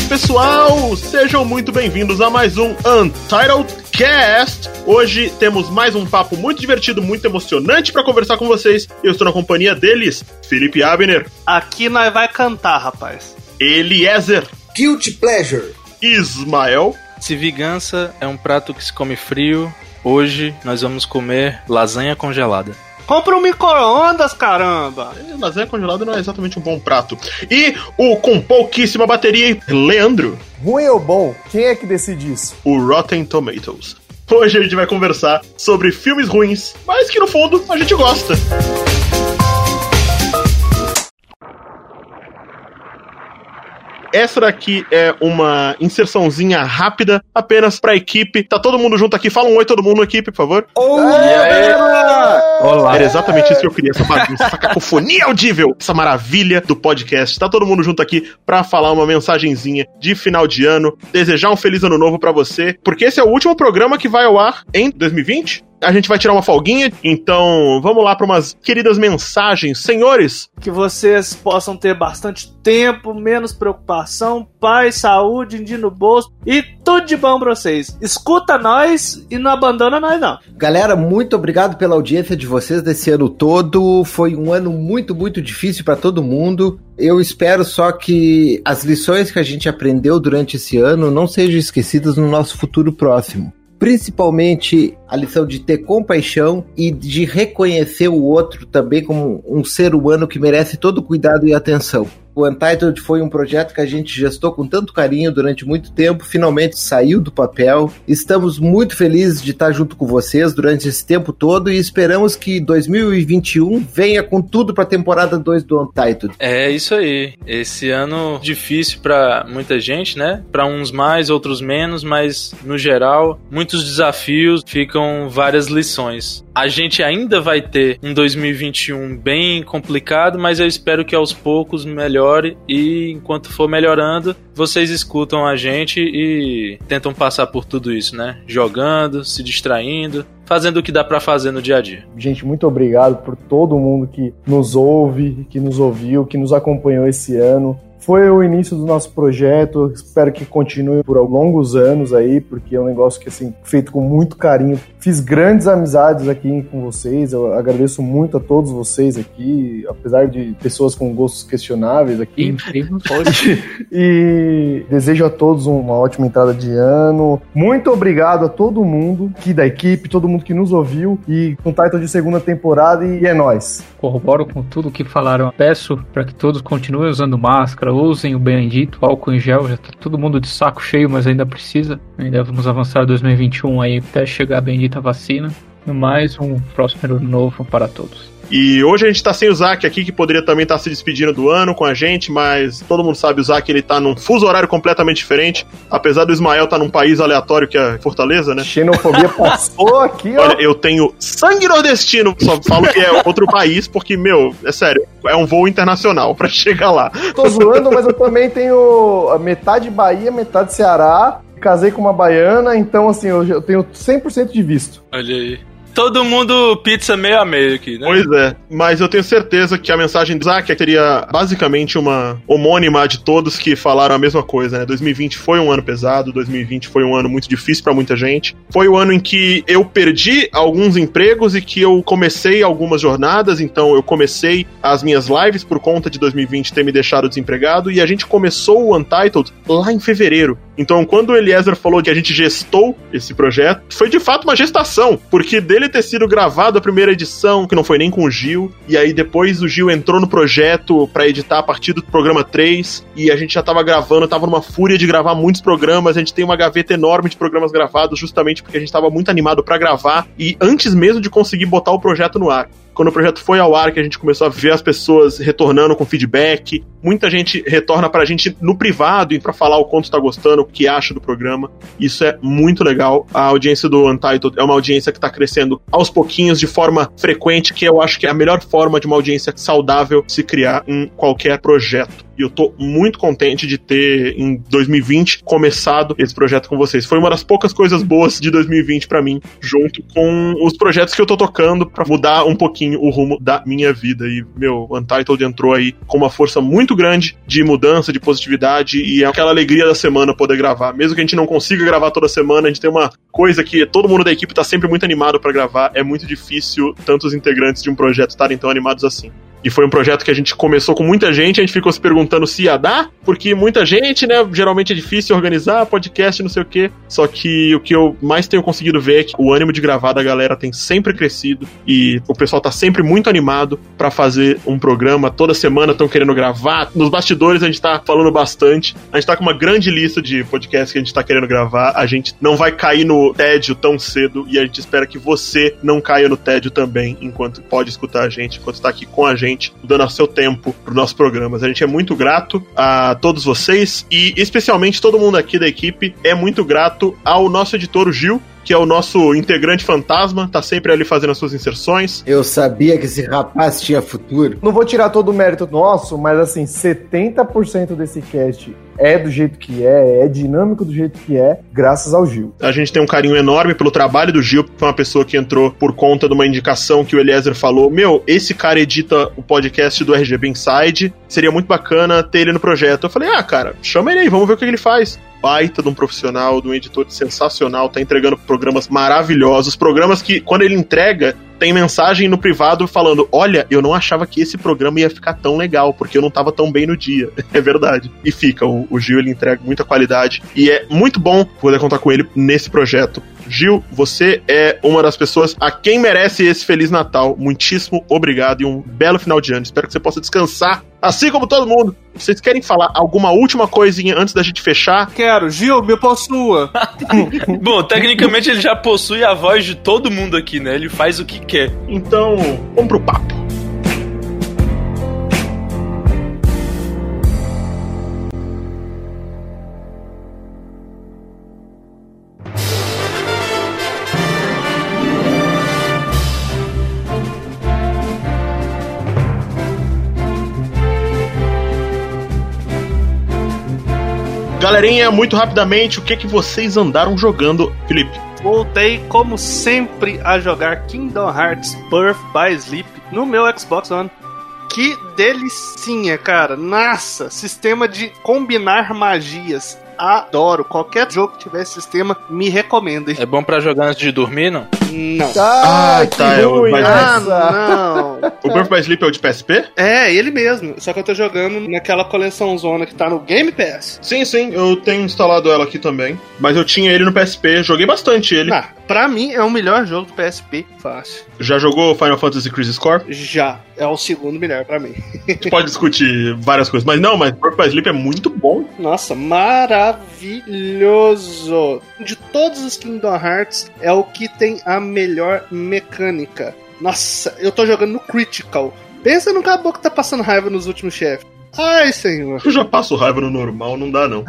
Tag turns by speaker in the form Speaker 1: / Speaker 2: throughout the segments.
Speaker 1: Saudações, pessoal! Sejam muito bem-vindos a mais um Untitled Cast. Hoje temos mais um papo muito divertido, muito emocionante para conversar com vocês. Eu estou na companhia deles, Felipe Abner.
Speaker 2: Aqui nós vai cantar, rapaz.
Speaker 1: Eliezer.
Speaker 3: Guilty Pleasure.
Speaker 1: Ismael.
Speaker 4: Se vingança é um prato que se come frio, hoje nós vamos comer lasanha congelada.
Speaker 2: Compra um micro-ondas, caramba!
Speaker 1: É, lasanha congelada não é exatamente um bom prato. E o com pouquíssima bateria, Leandro.
Speaker 5: Ruim ou bom? Quem é que decide isso?
Speaker 1: O Rotten Tomatoes. Hoje a gente vai conversar sobre filmes ruins, mas que no fundo a gente gosta. Essa daqui é uma inserçãozinha rápida, apenas pra equipe. Tá todo mundo junto aqui. Fala um oi todo mundo na equipe, por favor.
Speaker 5: Oi,
Speaker 1: Olá. Era exatamente isso que eu queria, essa bagunça, essa cacofonia audível, essa maravilha do podcast. Tá todo mundo junto aqui pra falar uma mensagenzinha de final de ano, desejar um feliz ano novo pra você, porque esse é o último programa que vai ao ar em 2020 a gente vai tirar uma folguinha, então vamos lá para umas queridas mensagens. Senhores,
Speaker 2: Que vocês possam ter bastante tempo, menos preocupação, paz, saúde, dinheiro no bolso e tudo de bom pra vocês. Escuta nós e não abandona nós, não.
Speaker 3: Galera, muito obrigado pela audiência de vocês desse ano todo. Foi um ano muito, muito difícil para todo mundo. Eu espero só que as lições que a gente aprendeu durante esse ano não sejam esquecidas no nosso futuro próximo. Principalmente a lição de ter compaixão e de reconhecer o outro também como um ser humano que merece todo o cuidado e atenção. O Untitled foi um projeto que a gente gestou com tanto carinho durante muito tempo, finalmente saiu do papel. Estamos muito felizes de estar junto com vocês durante esse tempo todo e esperamos que 2021 venha com tudo para a temporada 2 do Untitled.
Speaker 4: É isso aí. Esse ano difícil pra muita gente, né? Pra uns mais, outros menos, mas no geral, muitos desafios, ficam várias lições. A gente ainda vai ter um 2021 bem complicado, mas eu espero que aos poucos melhore e enquanto for melhorando, vocês escutam a gente e tentam passar por tudo isso, né? Jogando, se distraindo, fazendo o que dá pra fazer no dia a dia.
Speaker 5: Gente, muito obrigado por todo mundo que nos ouve, que nos ouviu, que nos acompanhou esse ano. Foi o início do nosso projeto, espero que continue por longos anos aí, porque é um negócio que, assim, feito com muito carinho. Fiz grandes amizades aqui com vocês, eu agradeço muito a todos vocês aqui, apesar de pessoas com gostos questionáveis aqui. E desejo a todos uma ótima entrada de ano. Muito obrigado a todo mundo aqui da equipe, todo mundo que nos ouviu e com title de segunda temporada e é nóis.
Speaker 6: corroboro com tudo que falaram. Peço para que todos continuem usando máscara, usem o bendito álcool em gel. Já tá todo mundo de saco cheio, mas ainda precisa. Ainda vamos avançar 2021 aí até chegar a bendita vacina. No mais, um próspero novo para todos.
Speaker 1: E hoje a gente tá sem o Zac aqui, que poderia também estar se despedindo do ano com a gente, mas todo mundo sabe o Zac, ele tá num fuso horário completamente diferente. Apesar do Ismael estar num país aleatório que é Fortaleza, né?
Speaker 5: Xenofobia passou aqui, ó.
Speaker 1: Olha, eu tenho sangue nordestino, só falo que é outro país, porque, meu, é sério, é um voo internacional pra chegar lá.
Speaker 5: Tô zoando, mas eu também tenho metade Bahia, metade Ceará. Casei com uma baiana, então assim, eu eu tenho 100% de visto.
Speaker 4: Olha aí. Todo mundo pizza meio a meio aqui, né?
Speaker 1: Pois é, mas eu tenho certeza que a mensagem do Zac seria basicamente uma homônima de todos que falaram a mesma coisa, né? 2020 foi um ano pesado, 2020 foi um ano muito difícil pra muita gente. Foi o ano em que eu perdi alguns empregos e que eu comecei algumas jornadas, então eu comecei as minhas lives por conta de 2020 ter me deixado desempregado e a gente começou o Untitled lá em fevereiro. Então, quando o Eliezer falou que a gente gestou esse projeto, foi de fato uma gestação, porque ter sido gravado a primeira edição, que não foi nem com o Gil, e aí depois o Gil entrou no projeto pra editar a partir do programa 3, e a gente já tava gravando, tava numa fúria de gravar muitos programas, a gente tem uma gaveta enorme de programas gravados, justamente porque a gente tava muito animado pra gravar, e antes mesmo de conseguir botar o projeto no ar. Quando o projeto foi ao ar, que a gente começou a ver as pessoas retornando com feedback. Muita gente retorna pra gente no privado e pra falar o quanto tá gostando, o que acha do programa. Isso é muito legal. A audiência do Untitled é uma audiência que tá crescendo aos pouquinhos, de forma frequente, que eu acho que é a melhor forma de uma audiência saudável se criar em qualquer projeto. E eu tô muito contente de ter, em 2020, começado esse projeto com vocês. Foi uma das poucas coisas boas de 2020 para mim, junto com os projetos que eu tô tocando para mudar um pouquinho o rumo da minha vida. E, meu, Untitled entrou aí com uma força muito grande de mudança, de positividade e é aquela alegria da semana poder gravar. Mesmo que a gente não consiga gravar toda semana, a gente tem uma coisa que todo mundo da equipe tá sempre muito animado para gravar. É muito difícil tantos integrantes de um projeto estarem tão animados assim. E foi um projeto que a gente começou com muita gente, a gente ficou se perguntando se ia dar, porque muita gente, né? Geralmente é difícil organizar podcast, não sei o quê. Só que o que eu mais tenho conseguido ver é que o ânimo de gravar da galera tem sempre crescido e o pessoal tá sempre muito animado para fazer um programa. Toda semana estão querendo gravar. Nos bastidores a gente tá falando bastante. A gente tá com uma grande lista de podcasts que a gente tá querendo gravar. A gente não vai cair no tédio tão cedo e a gente espera que você não caia no tédio também enquanto pode escutar a gente, enquanto tá aqui com a gente gente, dando seu tempo para os nossos programas. A gente é muito grato a todos vocês e especialmente todo mundo aqui da equipe é muito grato ao nosso editor o Gil, que é o nosso integrante fantasma, tá sempre ali fazendo as suas inserções.
Speaker 3: Eu sabia que esse rapaz tinha futuro.
Speaker 5: Não vou tirar todo o mérito nosso, mas assim, 70% desse cast é do jeito que é, é dinâmico do jeito que é, graças ao Gil.
Speaker 1: A gente tem um carinho enorme pelo trabalho do Gil, foi uma pessoa que entrou por conta de uma indicação que o Eliezer falou: Meu, esse cara edita o podcast do RGB Inside, seria muito bacana ter ele no projeto. Eu falei: Ah, cara, chama ele aí, vamos ver o que ele faz baita de um profissional, de um editor sensacional, tá entregando programas maravilhosos, programas que, quando ele entrega, tem mensagem no privado falando: Olha, eu não achava que esse programa ia ficar tão legal, porque eu não tava tão bem no dia. é verdade. E fica, o, o Gil ele entrega muita qualidade. E é muito bom poder contar com ele nesse projeto. Gil, você é uma das pessoas a quem merece esse Feliz Natal. Muitíssimo obrigado e um belo final de ano. Espero que você possa descansar, assim como todo mundo. Vocês querem falar alguma última coisinha antes da gente fechar?
Speaker 2: Quero. Gil, me possua.
Speaker 4: Bom, tecnicamente ele já possui a voz de todo mundo aqui, né? Ele faz o que quer.
Speaker 1: Então, vamos pro papo. Galerinha, muito rapidamente, o que que vocês andaram jogando, Felipe?
Speaker 2: Voltei, como sempre, a jogar Kingdom Hearts Birth by Sleep no meu Xbox One. Que delicinha, cara. Nossa, sistema de combinar magias. Adoro. Qualquer jogo que tiver sistema, me recomendo.
Speaker 4: É bom para jogar antes de dormir, não?
Speaker 2: Não.
Speaker 5: Ah, que
Speaker 1: tá, é o mais-
Speaker 2: Ah, não.
Speaker 1: O Birth by Sleep é o de PSP?
Speaker 2: É, ele mesmo. Só que eu tô jogando naquela coleção zona que tá no Game Pass.
Speaker 1: Sim, sim, eu tenho instalado ela aqui também. Mas eu tinha ele no PSP, joguei bastante ele.
Speaker 2: Ah, pra mim é o melhor jogo do PSP. Fácil.
Speaker 1: Já jogou Final Fantasy Crisis Core?
Speaker 2: Já. É o segundo melhor pra mim.
Speaker 1: A gente pode discutir várias coisas, mas não, mas Birth by Sleep é muito bom.
Speaker 2: Nossa, maravilhoso! De todos os Kingdom Hearts, é o que tem a melhor mecânica. Nossa, eu tô jogando no Critical. Pensa no caboclo que tá passando raiva nos últimos chefes. Ai, senhor.
Speaker 1: Eu já passo raiva no normal, não dá não.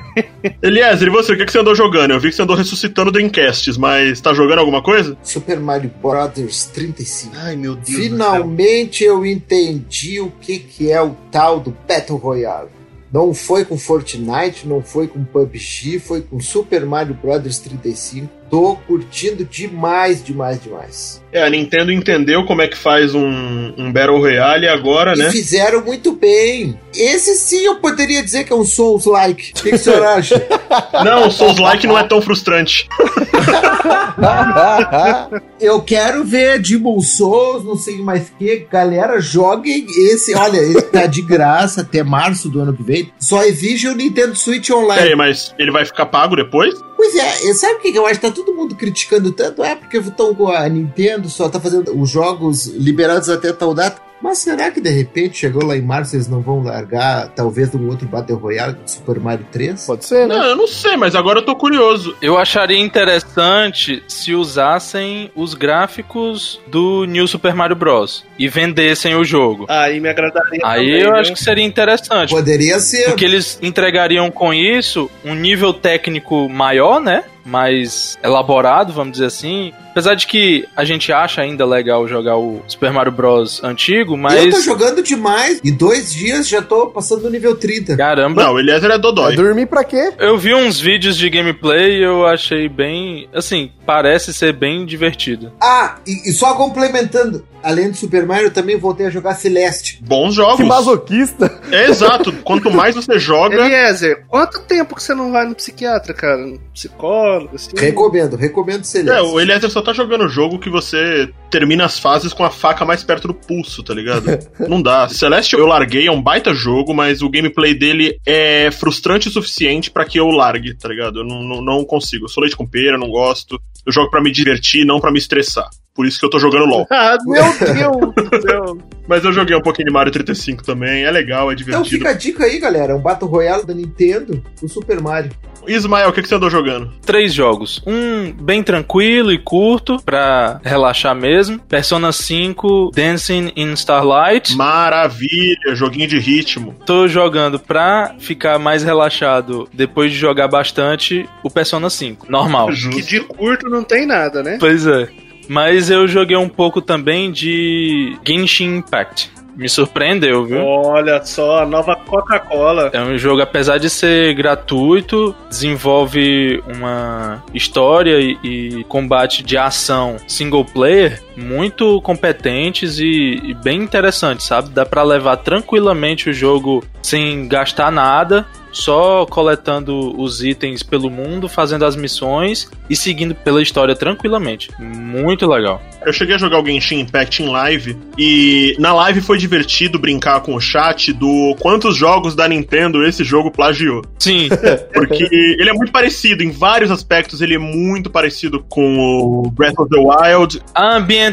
Speaker 1: Eliezer, e você, o que que você andou jogando? Eu vi que você andou ressuscitando Dreamcasts, mas tá jogando alguma coisa?
Speaker 7: Super Mario Brothers 35.
Speaker 1: Ai, meu Deus
Speaker 7: Finalmente eu entendi o que, que é o tal do Battle Royale. Não foi com Fortnite, não foi com PUBG, foi com Super Mario Brothers 35. Tô curtindo demais, demais, demais.
Speaker 1: É, a Nintendo entendeu como é que faz um, um Battle Royale agora,
Speaker 7: E
Speaker 1: né?
Speaker 7: fizeram muito bem. Esse sim eu poderia dizer que é um Souls-like. O que, que o senhor acha?
Speaker 1: Não, o Souls-like não é tão frustrante.
Speaker 7: Eu quero ver Demon Souls, não sei mais que. Galera, joguem esse. Olha, ele tá de graça até março do ano que vem. Só exige o Nintendo Switch Online.
Speaker 1: Peraí, mas ele vai ficar pago depois?
Speaker 7: Pois é, sabe o que que eu acho? Tá todo mundo criticando tanto. É porque com a Nintendo, só tá fazendo os jogos liberados até tal data. Mas será que de repente chegou lá em março eles não vão largar talvez um outro Battle Royale do Super Mario 3?
Speaker 5: Pode ser, né?
Speaker 1: Não, eu não sei, mas agora eu tô curioso.
Speaker 4: Eu acharia interessante se usassem os gráficos do New Super Mario Bros. e vendessem o jogo.
Speaker 2: Aí me agradaria.
Speaker 4: Aí
Speaker 2: também,
Speaker 4: eu
Speaker 2: viu?
Speaker 4: acho que seria interessante.
Speaker 7: Poderia ser.
Speaker 4: Porque eles entregariam com isso um nível técnico maior, né? Mais elaborado, vamos dizer assim. Apesar de que a gente acha ainda legal jogar o Super Mario Bros. antigo,
Speaker 7: Eu tô
Speaker 4: mas.
Speaker 7: jogando demais. Em dois dias já tô passando do nível 30.
Speaker 4: Caramba.
Speaker 1: Não, o Eliezer é Dodói.
Speaker 5: Dormir pra quê?
Speaker 4: Eu vi uns vídeos de gameplay e eu achei bem. Assim, parece ser bem divertido.
Speaker 7: Ah, e, e só complementando. Além do Super Mario, eu também voltei a jogar Celeste.
Speaker 1: Bons
Speaker 5: Que
Speaker 1: jogos.
Speaker 5: masoquista.
Speaker 1: É exato. Quanto mais você joga,
Speaker 2: Eliezer, quanto tempo que você não vai no psiquiatra, cara? No psicólogo, assim?
Speaker 7: Recomendo, recomendo Celeste.
Speaker 1: É, o Eliezer só tá jogando jogo que você termina as fases com a faca mais perto do pulso, tá ligado? Não dá. Celeste eu larguei, é um baita jogo, mas o gameplay dele é frustrante o suficiente pra que eu largue, tá ligado? Eu não, não, não consigo. Eu sou leite com pera, não gosto. Eu jogo pra me divertir, não pra me estressar. Por isso que eu tô jogando LOL.
Speaker 2: Ah, meu Deus do céu.
Speaker 1: Mas eu joguei um pouquinho de Mario 35 também, é legal, é
Speaker 7: Então
Speaker 1: divertido.
Speaker 7: fica a dica aí, galera. Um Battle Royale da Nintendo, o Super Mario.
Speaker 1: Ismael, o que, que você andou jogando?
Speaker 4: Três jogos. Um bem tranquilo e curto, pra relaxar mesmo. Persona 5 Dancing in Starlight.
Speaker 1: Maravilha, joguinho de ritmo.
Speaker 4: Tô jogando pra ficar mais relaxado depois de jogar bastante o Persona 5. Normal.
Speaker 2: Que
Speaker 1: Justo.
Speaker 2: de curto não tem nada, né?
Speaker 4: Pois é. Mas eu joguei um pouco também de Genshin Impact. Me surpreendeu, viu?
Speaker 2: Olha só, a nova Coca-Cola.
Speaker 4: É um jogo, apesar de ser gratuito, desenvolve uma história e, e combate de ação single player muito competentes e, e bem interessantes, sabe? Dá pra levar tranquilamente o jogo sem gastar nada, só coletando os itens pelo mundo, fazendo as missões e seguindo pela história tranquilamente. Muito legal.
Speaker 1: Eu cheguei a jogar o Genshin Impact em live e na live foi divertido brincar com o chat do quantos jogos da Nintendo esse jogo plagiou.
Speaker 4: Sim,
Speaker 1: Porque ele é muito parecido, em vários aspectos ele é muito parecido com o Breath of the Wild.
Speaker 4: a ambientação,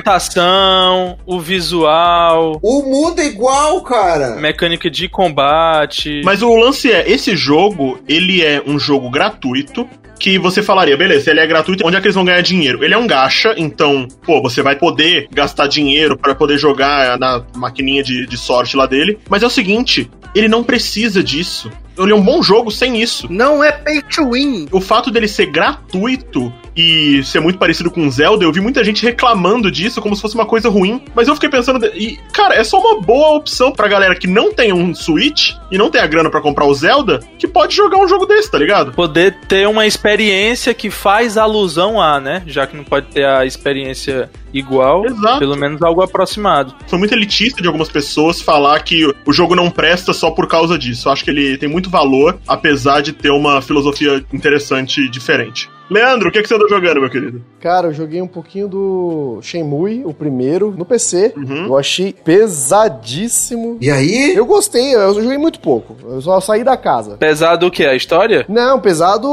Speaker 4: o visual,
Speaker 7: O mundo é igual, cara.
Speaker 4: mecânica de combate.
Speaker 1: Mas o lance é, esse jogo, ele é um jogo gratuito, que você falaria, beleza, ele é gratuito, onde é que eles vão ganhar dinheiro? Ele é um gacha, então, pô, você vai poder gastar dinheiro para poder jogar na maquininha de, de sorte lá dele. Mas é o seguinte, ele não precisa disso. Ele é um bom jogo sem isso.
Speaker 2: Não é pay to win.
Speaker 1: O fato dele ser gratuito e ser muito parecido com Zelda, eu vi muita gente reclamando disso como se fosse uma coisa ruim. Mas eu fiquei pensando, e, cara, é só uma boa opção pra galera que não tem um Switch e não tem a grana pra comprar o Zelda, que pode jogar um jogo desse, tá ligado?
Speaker 4: poder ter uma experiência que faz alusão a, né? Já que não pode ter a experiência igual,
Speaker 1: Exato.
Speaker 4: pelo menos algo aproximado.
Speaker 1: Foi muito elitista de algumas pessoas falar que o jogo não presta só por causa disso. Eu acho que ele tem muito valor, apesar de ter uma filosofia interessante e diferente. Leandro, o que, que você andou jogando, meu querido?
Speaker 5: Cara, eu joguei um pouquinho do Shenmue, o primeiro, no PC.
Speaker 1: Uhum.
Speaker 5: Eu achei pesadíssimo.
Speaker 7: E aí?
Speaker 5: Eu gostei, eu joguei muito pouco. Eu só saí da casa.
Speaker 4: Pesado o que? A história?
Speaker 5: Não, pesado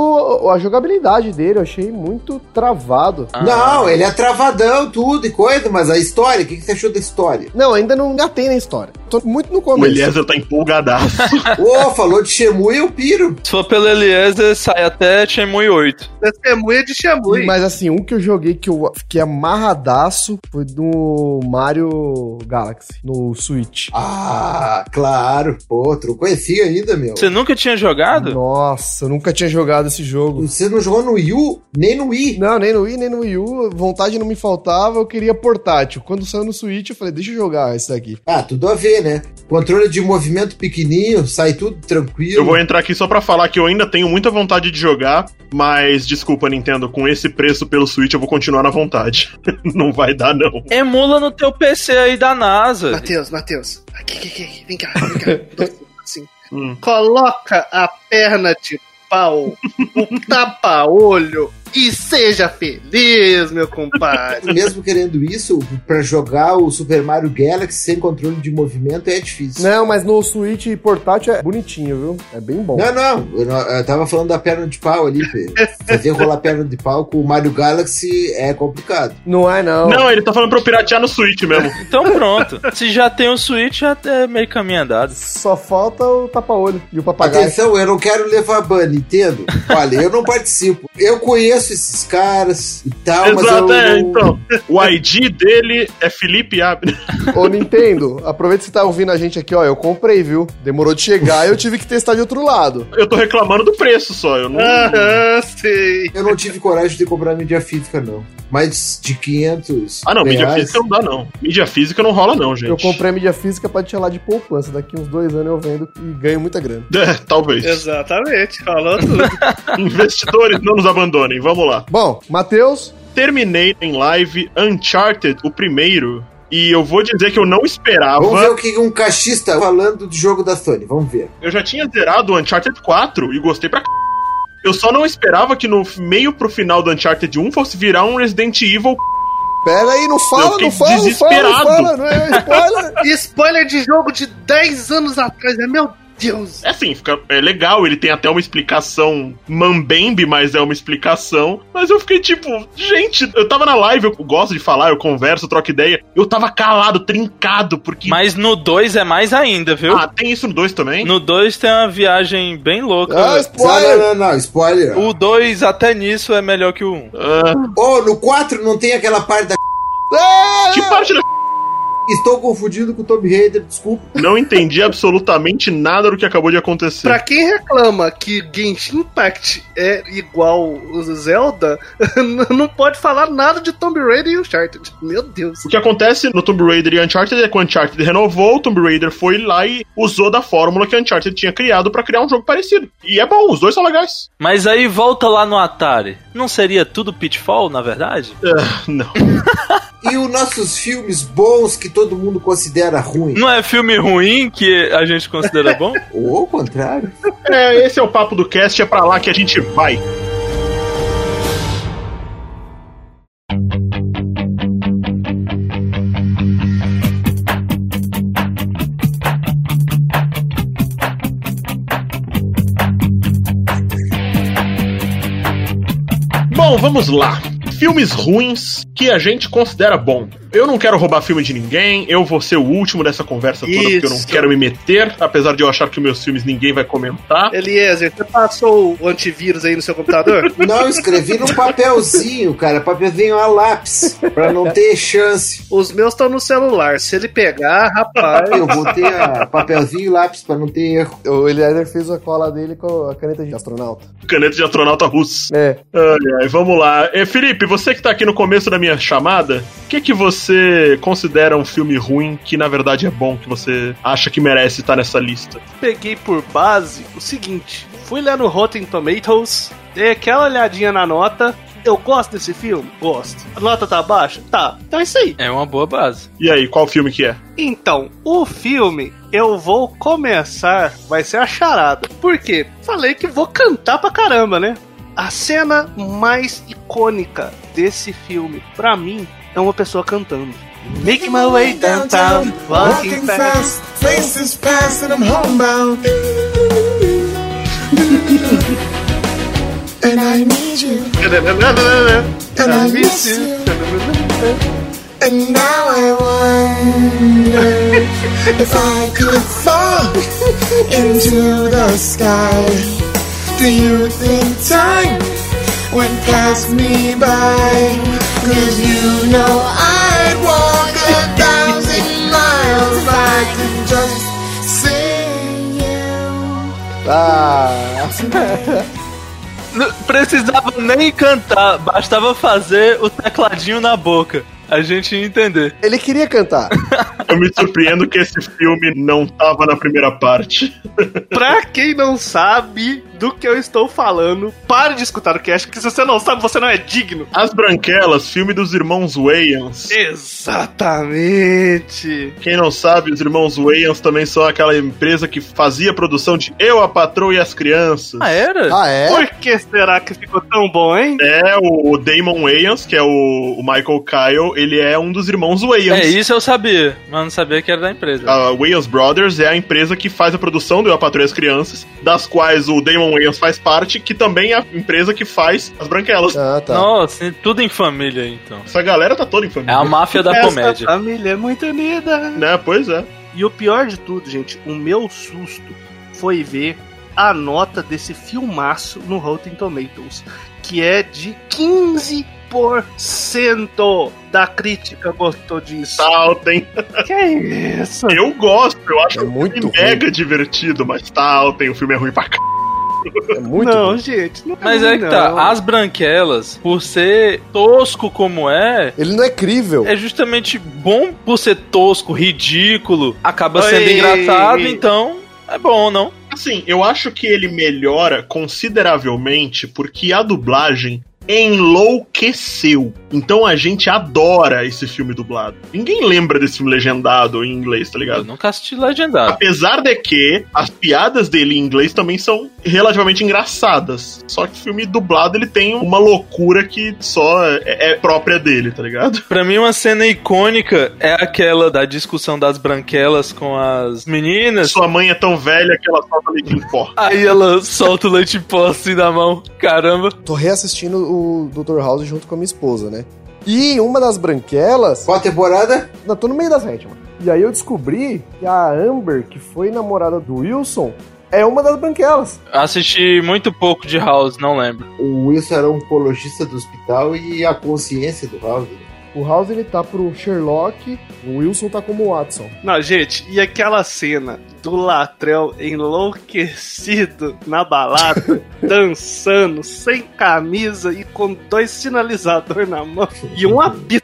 Speaker 5: a jogabilidade dele, eu achei muito travado.
Speaker 4: Ah.
Speaker 7: Não, ele é travadão, tudo e coisa, mas a história, o que, que você achou da história?
Speaker 5: Não, ainda não engatei na história. Tô muito no
Speaker 1: O
Speaker 5: começo.
Speaker 1: Eliezer tá empolgadaço.
Speaker 7: Ô, falou de Shemui, eu piro.
Speaker 4: Se for pelo Eliezer, sai até Shenmue 8.
Speaker 2: Testemunha de Shamui.
Speaker 5: Mas assim, um que eu joguei que eu fiquei amarradaço foi do Mario Galaxy, no Switch.
Speaker 7: Ah, claro. Pô, tu não conhecia ainda, meu.
Speaker 4: Você nunca tinha jogado?
Speaker 5: Nossa, eu nunca tinha jogado esse jogo.
Speaker 7: Você não jogou no Wii U, nem no Wii.
Speaker 5: Não, nem no Wii, nem no Wii U. Vontade não me faltava, eu queria portátil. Quando saiu no Switch, eu falei, deixa eu jogar esse daqui.
Speaker 7: Ah, tudo a ver, né? Controle de movimento pequenininho, sai tudo tranquilo.
Speaker 1: Eu vou entrar aqui só pra falar que eu ainda tenho muita vontade de jogar, mas desculpa, Nintendo, com esse preço pelo Switch eu vou continuar na vontade. não vai dar, não.
Speaker 4: Emula no teu PC aí da NASA.
Speaker 2: Matheus, Matheus. Aqui, aqui, aqui. Vem cá, vem cá. assim.
Speaker 1: Hum.
Speaker 2: Coloca a perna de pau, o tapa-olho e seja feliz, meu compadre.
Speaker 7: Mesmo querendo isso, pra jogar o Super Mario Galaxy sem controle de movimento é difícil.
Speaker 5: Não, mas no Switch portátil é bonitinho, viu? É bem bom.
Speaker 7: Não, não, eu, não- eu tava falando da perna de pau ali, Pedro. Fazer rolar perna de pau com o Mario Galaxy é complicado.
Speaker 5: Não é, não.
Speaker 1: Não, ele tá falando pra eu piratear no Switch mesmo.
Speaker 4: Então pronto. Se já tem o Switch, já é meio caminho andado.
Speaker 5: Só falta o tapa-olho e o papagaio.
Speaker 7: Atenção, eu não quero levar ban, entendo? Olha, eu não participo. Eu conheço conheço esses caras e tal, mas
Speaker 1: Exato,
Speaker 7: eu
Speaker 1: é,
Speaker 7: não-
Speaker 1: então. O ID dele é Felipe Abner.
Speaker 5: Ô, Nintendo, aproveita que você tá ouvindo a gente aqui, ó. Eu comprei, viu? Demorou de chegar e eu tive que testar de outro lado.
Speaker 1: Eu tô reclamando do preço só. Eu não.
Speaker 2: Aham, sei.
Speaker 7: eu não tive coragem de comprar mídia física, não. Mais de 500
Speaker 1: Ah, não, mídia
Speaker 7: reais.
Speaker 1: física não dá, não. Mídia física não rola, não, gente.
Speaker 5: Eu comprei a mídia física pra te lá de poupança. Daqui uns dois anos eu vendo e ganho muita grana.
Speaker 1: É, talvez.
Speaker 2: Exatamente, falou tudo.
Speaker 1: Investidores, não nos abandonem. Vamos lá.
Speaker 5: Bom, Matheus,
Speaker 1: Terminei em live Uncharted, o primeiro. E eu vou dizer que eu não esperava.
Speaker 7: Vamos ver o que um cachista falando do jogo da Sony. Vamos ver.
Speaker 1: Eu já tinha zerado o Uncharted 4 e gostei pra c... Eu só não esperava que no meio pro final do Uncharted 1 fosse virar um Resident Evil.
Speaker 5: pera aí, não fala, não fala, não fala, não
Speaker 1: desesperado.
Speaker 5: fala, não é spoiler.
Speaker 2: Spoiler de jogo de 10 anos atrás, né? Meu Deus.
Speaker 1: É assim, fica, é legal, ele tem até uma explicação mambembe, mas é uma explicação. Mas eu fiquei tipo, gente, eu tava na live, eu gosto de falar, eu converso, troco ideia. Eu tava calado, trincado, porque.
Speaker 4: Mas no 2 é mais ainda, viu?
Speaker 1: Ah, tem isso no 2 também?
Speaker 4: No 2 tem uma viagem bem louca.
Speaker 5: Ah, spoiler.
Speaker 7: não, não, não, spoiler.
Speaker 4: O 2 até nisso é melhor que o 1.
Speaker 1: Ah,
Speaker 7: Oh, no 4 não tem aquela parte da.
Speaker 5: Ah,
Speaker 1: que parte da.
Speaker 7: Estou confundindo com o Tomb Raider, desculpa.
Speaker 1: Não entendi absolutamente nada do que acabou de acontecer.
Speaker 2: Pra quem reclama que Genshin Impact é igual o Zelda, não pode falar nada de Tomb Raider e Uncharted. Meu Deus.
Speaker 1: O que acontece no Tomb Raider e Uncharted é que o Uncharted renovou, o Tomb Raider foi lá e usou da fórmula que o Uncharted tinha criado pra criar um jogo parecido. E é bom, os dois são legais.
Speaker 4: Mas aí volta lá no Atari. Não seria tudo Pitfall, na verdade?
Speaker 1: Ah, não.
Speaker 7: E os nossos filmes bons que todo mundo considera ruim.
Speaker 4: Não é filme ruim que a gente considera bom?
Speaker 7: Ou ao contrário.
Speaker 1: É, esse é o papo do cast, é pra lá que a gente vai. Vamos lá. Filmes ruins que a gente considera bom. Eu não quero roubar filme de ninguém, eu vou ser o último dessa conversa toda, porque eu não
Speaker 2: Isso.
Speaker 1: quero me meter, apesar de eu achar que meus filmes ninguém vai comentar.
Speaker 2: Eliezer, você passou o antivírus aí no seu computador?
Speaker 7: Não, escrevi num papelzinho, cara. Papelzinho a lápis. Pra não ter chance.
Speaker 2: Os meus estão no celular. Se ele pegar, rapaz.
Speaker 7: Eu botei a papelzinho e lápis pra não ter erro.
Speaker 5: O Eliander fez a cola dele com a caneta de astronauta.
Speaker 1: Caneta de astronauta russo.
Speaker 5: É.
Speaker 1: Ai, ai, vamos lá. Eh, Felipe, você que tá aqui no começo da minha chamada, o que que você considera um filme ruim que na verdade é bom, que você acha que merece estar nessa lista?
Speaker 2: Peguei por base o seguinte: fui lá no Rotten Tomatoes, dei aquela olhadinha na nota. Eu gosto desse filme? Gosto. A nota tá baixa? Tá. Então é isso aí.
Speaker 4: É uma boa base.
Speaker 1: E aí, qual filme que é?
Speaker 2: Então, o filme eu vou começar, vai ser a charada. Por quê? Falei que vou cantar pra caramba, né? A cena mais icônica desse filme, pra mim, é uma pessoa cantando. Make my way downtown, walking fast.
Speaker 8: Faces past and I'm homebound. and I need you, and I miss you, and now I wonder if I could fall into the sky. Do you think time went past me by? Cause you know I'd walk a thousand miles if I could just see you.
Speaker 5: Ah,
Speaker 4: Não precisava nem cantar, bastava fazer o tecladinho na boca. A gente ia entender.
Speaker 5: ele queria cantar.
Speaker 1: Eu me surpreendo que esse filme não tava na primeira parte.
Speaker 2: Pra quem não sabe do que eu estou falando, pare de escutar o cast, que se você não sabe, você não é digno.
Speaker 1: As Branquelas, filme dos irmãos Wayans.
Speaker 2: Exatamente.
Speaker 1: Quem não sabe, os irmãos Wayans também são aquela empresa que fazia a produção de Eu, a Patroa e as Crianças.
Speaker 4: Ah, era?
Speaker 5: Ah, é?
Speaker 2: Por que será que ficou tão bom, hein?
Speaker 1: É, o Damon Wayans, que é o, o Michael Kyle, ele é um dos irmãos Wayans.
Speaker 4: É, isso eu sabia, mas não sabia que era da empresa.
Speaker 1: A Wayans Brothers é a empresa que faz a produção do Eu, a Patroa e as Crianças, das quais o Damon Wayans faz parte, que também é a empresa que faz as Branquelas.
Speaker 5: Ah, tá.
Speaker 4: Nossa, tudo em família então.
Speaker 1: Essa galera tá toda em
Speaker 4: É
Speaker 1: família.
Speaker 4: a máfia da
Speaker 2: Essa
Speaker 4: comédia.
Speaker 2: família é muito unida.
Speaker 1: Né, pois é.
Speaker 2: E o pior de tudo, gente, o meu susto foi ver a nota desse filmaço no Rotten Tomatoes. que é de 15% da crítica gostou disso.
Speaker 1: Saltem.
Speaker 2: Que é isso?
Speaker 1: Eu gosto, eu acho
Speaker 5: É muito
Speaker 1: mega divertido, mas saltem, o filme é ruim pra c...
Speaker 5: É muito
Speaker 2: não,
Speaker 5: ruim.
Speaker 2: gente, não
Speaker 4: Mas
Speaker 2: ruim,
Speaker 4: é que
Speaker 2: não.
Speaker 4: tá, as branquelas, por ser tosco como é,
Speaker 5: Ele não é crível.
Speaker 4: é justamente bom por ser tosco, ridículo, acaba sendo
Speaker 2: Ei.
Speaker 4: engraçado, então é bom, não?
Speaker 1: Assim, eu acho que ele melhora consideravelmente porque a dublagem enlouqueceu. Então a gente adora esse filme dublado. Ninguém lembra desse filme legendado em inglês, tá
Speaker 4: Eu
Speaker 1: ligado?
Speaker 4: nunca assisti legendado.
Speaker 1: Apesar de que as piadas dele em inglês também são relativamente engraçadas. Só que o filme dublado ele tem uma loucura que só é, é própria dele, tá ligado?
Speaker 4: Pra mim, uma cena icônica é aquela da discussão das branquelas com as meninas.
Speaker 1: Sua mãe é tão velha que ela solta leite em pó.
Speaker 4: Aí ela solta o leite em pó assim na mão. Caramba.
Speaker 5: Tô reassistindo o Dr. House junto com a minha esposa, né? E uma das branquelas.
Speaker 7: Qual temporada?
Speaker 5: Não, tô no meio da sétima. E aí eu descobri que a Amber, que foi namorada do Wilson, é uma das branquelas.
Speaker 4: Assisti muito pouco de House, não lembro.
Speaker 7: O Wilson era um oncologista do hospital e a consciência do House.
Speaker 5: O House ele tá pro Sherlock, o Wilson tá como Watson.
Speaker 2: Não, gente, e aquela cena do Latrell enlouquecido na balada, dançando, sem camisa e com dois sinalizadores na mão e um apito.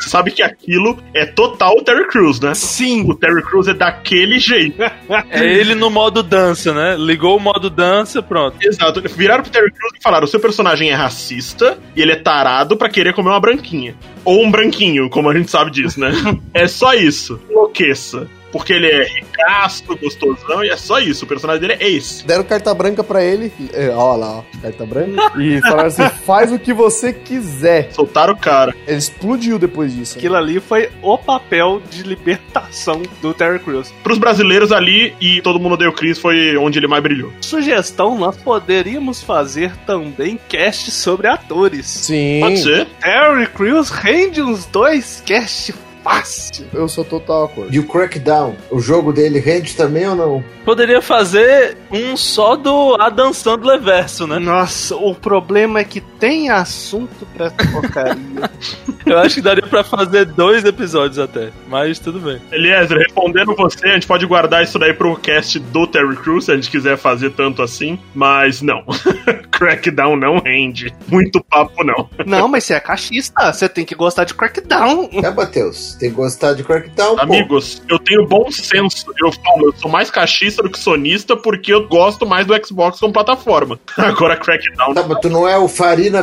Speaker 1: Você sabe que aquilo é total o Terry Crews, né?
Speaker 2: Sim,
Speaker 1: O Terry Crews é daquele jeito.
Speaker 4: É ele no modo dança, né? Ligou o modo dança, pronto.
Speaker 1: Exato. Viraram pro Terry Crews e falaram: o seu personagem é racista e ele é tarado pra querer comer uma branquinha. Ou um branquinho, como a gente sabe disso, né? é só isso. Enlouqueça. Porque ele é ricaço, gostosão, e é só isso. O personagem dele é esse.
Speaker 5: Deram carta branca pra ele. É, ó lá, ó, carta branca. E falaram assim: faz o que você quiser.
Speaker 1: Soltaram o cara.
Speaker 5: Ele explodiu depois disso. né?
Speaker 2: aquilo ali foi o papel de libertação do Terry Crews.
Speaker 1: Pros brasileiros ali, e todo mundo o Chris, foi onde ele mais brilhou.
Speaker 2: Sugestão, nós poderíamos fazer também cast sobre atores.
Speaker 5: Sim,
Speaker 1: Pode ser.
Speaker 2: Terry Crews rende uns dois cast fácil.
Speaker 5: eu sou total acordo.
Speaker 7: E o Crackdown, o jogo dele rende também ou não?
Speaker 4: Poderia fazer um só do Adam Sandler verso, né?
Speaker 2: Nossa, o problema é que tem assunto pra essa porcaria.
Speaker 4: Eu acho que daria pra fazer dois episódios até. Mas tudo bem.
Speaker 1: Eliezer, respondendo você, a gente pode guardar isso daí pro cast do Terry Crews, se a gente quiser fazer tanto assim. Mas não. Crackdown não rende. Muito papo não.
Speaker 2: Não, mas você é cachista, você tem que gostar de Crackdown.
Speaker 7: É, Matheus, tem que gostar de Crackdown, pô.
Speaker 1: Amigos, eu tenho bom senso. Eu falo, eu sou mais cachista do que sonista porque eu gosto mais do Xbox como plataforma. Agora, Crackdown.
Speaker 7: Tá, mas tu não é o Farina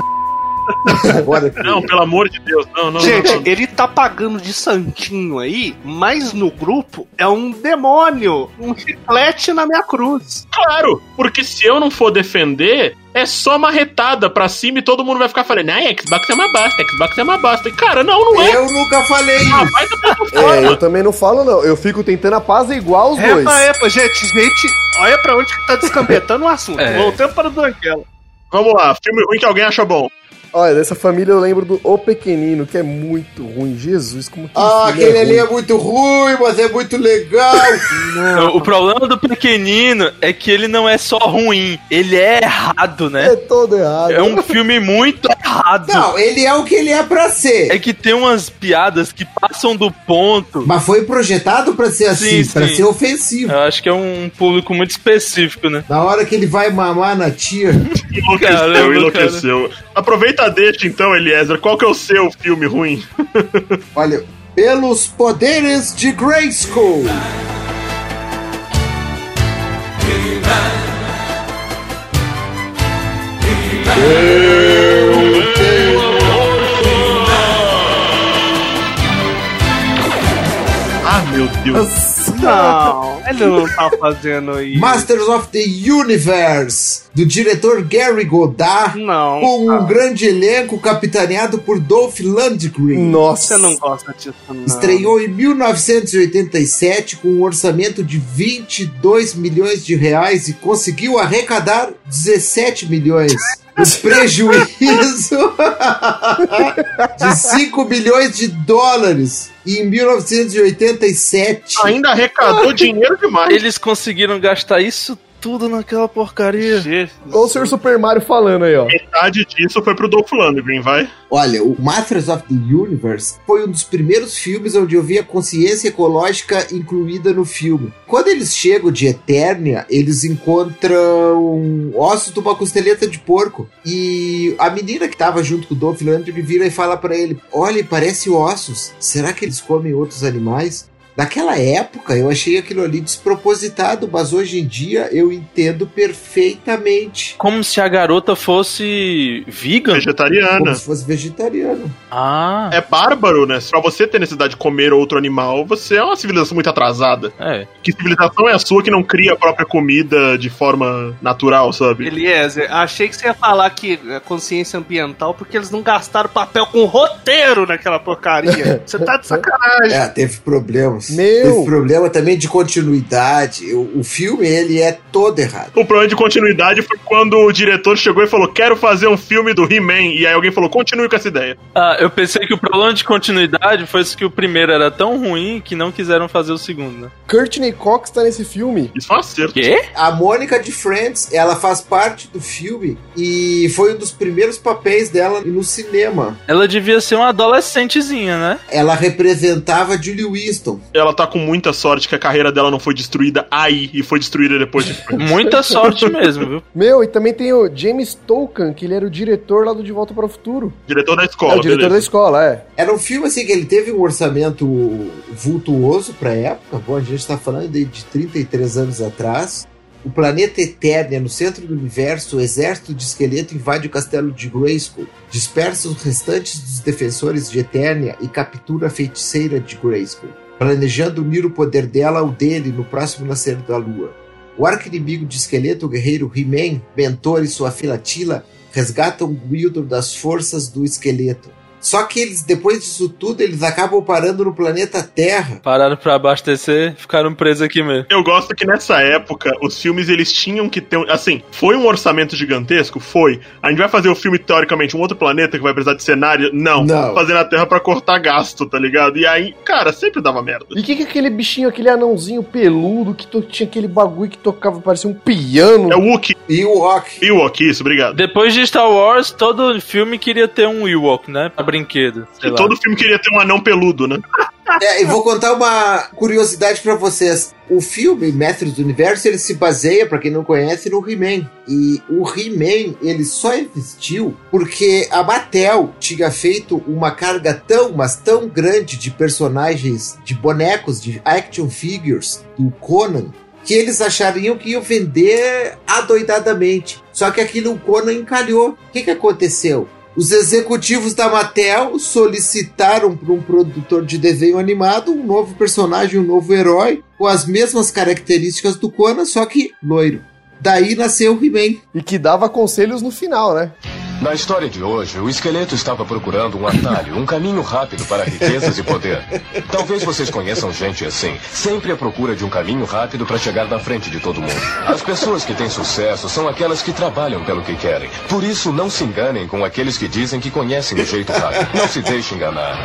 Speaker 7: Agora,
Speaker 1: Não, pelo amor de Deus, não, não.
Speaker 2: Gente,
Speaker 1: não, não.
Speaker 2: ele tá pagando de santinho aí, mas no grupo é um demônio, um chiclete na minha cruz.
Speaker 1: Claro, porque se eu não for defender, é só marretada pra cima e todo mundo vai ficar falando, ai, Xbox é uma bosta, Xbox é uma bosta. E, cara, não, não é.
Speaker 7: eu nunca falei
Speaker 1: Ah,
Speaker 7: isso.
Speaker 1: vai da
Speaker 5: É, eu também não falo, não. Eu fico tentando apaziguar os dois.
Speaker 2: Epa, epa, gente, gente, olha pra onde que tá descambetando o assunto.
Speaker 4: É.
Speaker 2: Voltando para o Branquela.
Speaker 1: Vamos lá, filme ruim que alguém acha bom.
Speaker 5: Olha, dessa família eu lembro do O Pequenino, que é muito ruim. Jesus, como que
Speaker 7: Ah,
Speaker 5: filme
Speaker 7: aquele
Speaker 5: é
Speaker 7: ali é muito ruim, mas é muito legal.
Speaker 4: O- O problema do pequenino é que ele não é só ruim, ele é errado, né?
Speaker 5: É todo errado.
Speaker 4: É um filme muito errado.
Speaker 7: Não, ele é o que ele é pra ser.
Speaker 4: É que tem umas piadas que passam do ponto.
Speaker 7: Mas foi projetado pra ser assim,
Speaker 4: Sim,
Speaker 7: pra
Speaker 4: sim.
Speaker 7: ser ofensivo.
Speaker 4: Eu acho que é um público muito específico, né?
Speaker 7: Na hora que ele vai mamar na tia.
Speaker 1: Enlouqueceu,
Speaker 4: Caramba,
Speaker 1: enlouqueceu. Aproveita deixa então, Eliezer. Qual que é o seu filme ruim?
Speaker 7: Olha, pelos poderes de Grayskull.
Speaker 1: Ah, meu Deus.
Speaker 2: Não, ele não tá fazendo isso.
Speaker 7: Masters of the Universe, do diretor Gary Godard,
Speaker 2: Não.
Speaker 7: com um grande elenco capitaneado por Dolph Lundgren.
Speaker 5: Nossa.
Speaker 2: Você não gosta disso, não.
Speaker 7: Estreou em 1987 com um orçamento de 22 milhões de reais e conseguiu arrecadar 17 milhões. Um prejuízo de 5 milhões de dólares em 1987.
Speaker 1: Ainda arrecadou dinheiro demais.
Speaker 4: Eles conseguiram gastar isso tudo naquela porcaria.
Speaker 2: Jesus.
Speaker 5: Olha o Sr. Super Mario falando aí, ó.
Speaker 1: Metade disso foi pro Dolph Lundgren, vai?
Speaker 7: Olha, o Masters of the Universe foi um dos primeiros filmes onde eu vi a consciência ecológica incluída no filme. Quando eles chegam de Eternia, eles encontram ossos de uma costeleta de porco. E a menina que tava junto com o Dolph Lundgren vira e fala pra ele: Olha, parece ossos. Será que eles comem outros animais? Naquela época eu achei aquilo ali despropositado, mas hoje em dia eu entendo perfeitamente.
Speaker 4: Como se a garota fosse vegan?
Speaker 1: Vegetariana.
Speaker 7: Como se fosse vegetariano.
Speaker 4: Ah,
Speaker 1: É bárbaro, né? Pra você ter necessidade de comer outro animal, você é uma civilização muito atrasada.
Speaker 4: é.
Speaker 1: Que civilização é a sua que não cria a própria comida de forma natural, sabe?
Speaker 2: Eliezer, achei que você ia falar que é consciência ambiental porque eles não gastaram papel com roteiro naquela porcaria. Você tá de sacanagem.
Speaker 7: É, teve problemas.
Speaker 5: Meu!
Speaker 7: Teve problema também de continuidade. O, o filme, ele é todo errado.
Speaker 1: O problema de continuidade foi quando o diretor chegou e falou: Quero fazer um filme do He-Man. E aí alguém falou: Continue com essa ideia.
Speaker 4: Ah, eu pensei que o problema de continuidade foi que o primeiro era tão ruim que não quiseram fazer o segundo, né?
Speaker 5: Courtney Cox tá nesse filme.
Speaker 1: Isso foi um acerto.
Speaker 4: Quê?
Speaker 7: A Mônica de Friends, ela faz parte do filme e foi um dos primeiros papéis dela no cinema.
Speaker 4: Ela devia ser uma adolescentezinha, né?
Speaker 7: Ela representava Julie Winston.
Speaker 1: Ela tá com muita sorte que a carreira dela não foi destruída aí e foi destruída depois de.
Speaker 4: Muita sorte mesmo, viu?
Speaker 5: Meu, e também tem o James Tolkien, que ele era o diretor lá do De Volta para o Futuro.
Speaker 1: Diretor da
Speaker 5: É
Speaker 1: escola,
Speaker 5: o diretor da
Speaker 1: beleza.
Speaker 5: escola, é.
Speaker 7: Era um filme assim que ele teve um orçamento vultuoso pra época. Bom, a gente tá falando de, de 33 anos atrás. O planeta Eternia, no centro do universo, o exército de esqueleto invade o castelo de Grayskull, dispersa os restantes dos defensores de Eternia e captura a feiticeira de Grayskull, planejando unir o poder dela ao dele no próximo nascer da lua. O arco-inimigo de esqueleto, guerreiro He-Man, mentor e sua filha Tila, resgatam Wildor das forças do esqueleto. Só que eles, depois disso tudo, eles acabam parando no planeta Terra.
Speaker 4: Pararam pra abastecer, ficaram presos aqui mesmo.
Speaker 1: Eu gosto que nessa época os filmes eles tinham que ter. um- Assim, foi um orçamento gigantesco? Foi. A gente vai fazer o filme, teoricamente, um outro planeta que vai precisar de cenário? Não.
Speaker 7: Não.
Speaker 1: Fazer na Terra pra cortar gasto, tá ligado? E aí, cara, sempre dava merda.
Speaker 5: E o que, que é aquele bichinho, aquele anãozinho peludo que to- tinha aquele bagulho que tocava, parecia um piano?
Speaker 1: É o Wookie.
Speaker 7: E o Rock.
Speaker 1: Ewok, isso, obrigado.
Speaker 4: Depois de Star Wars, todo filme queria ter um Ewok, né? Brinquedo. Sei
Speaker 1: E
Speaker 4: lá.
Speaker 1: todo filme queria ter um anão peludo, né?
Speaker 7: É, e vou contar uma curiosidade pra vocês. O filme Mestres do Universo, ele se baseia, pra quem não conhece, no He-Man. E o He-Man, ele só existiu porque a Mattel tinha feito uma carga tão, mas tão grande de personagens, de bonecos, de action figures do Conan, que eles achariam que iam vender adoidadamente. Só que aquilo o Conan encalhou. O que, que aconteceu? Os executivos da Mattel solicitaram para um produtor de desenho animado um novo personagem, um novo herói, com as mesmas características do Conan, só que loiro. Daí nasceu o He-Man.
Speaker 5: E que dava conselhos no final, né?
Speaker 9: Na história de hoje, o esqueleto estava procurando um atalho, um caminho rápido para riquezas e poder. Talvez vocês conheçam gente assim, sempre à procura de um caminho rápido para chegar na frente de todo mundo. As pessoas que têm sucesso são aquelas que trabalham pelo que querem. Por isso, não se enganem com aqueles que dizem que conhecem o jeito rápido. Não se deixe enganar.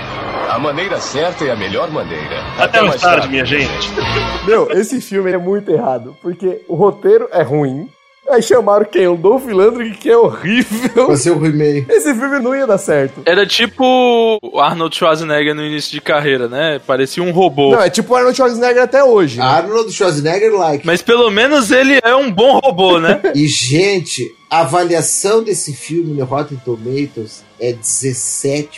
Speaker 9: A maneira certa é a melhor maneira.
Speaker 1: Até mais tarde, minha gente.
Speaker 5: Meu, esse filme é muito errado, porque o roteiro é ruim. Aí chamaram quem? O Dolph Lundgren, que é horrível.
Speaker 7: Fazer o He-Man.
Speaker 5: Esse filme não ia dar certo.
Speaker 4: Era tipo o Arnold Schwarzenegger no início de carreira, né? Parecia um robô.
Speaker 5: Não, é tipo o Arnold Schwarzenegger até hoje. né?
Speaker 7: Arnold Schwarzenegger like.
Speaker 4: Mas pelo menos ele é um bom robô, né?
Speaker 7: E, gente, a avaliação desse filme no Rotten Tomatoes é 17%.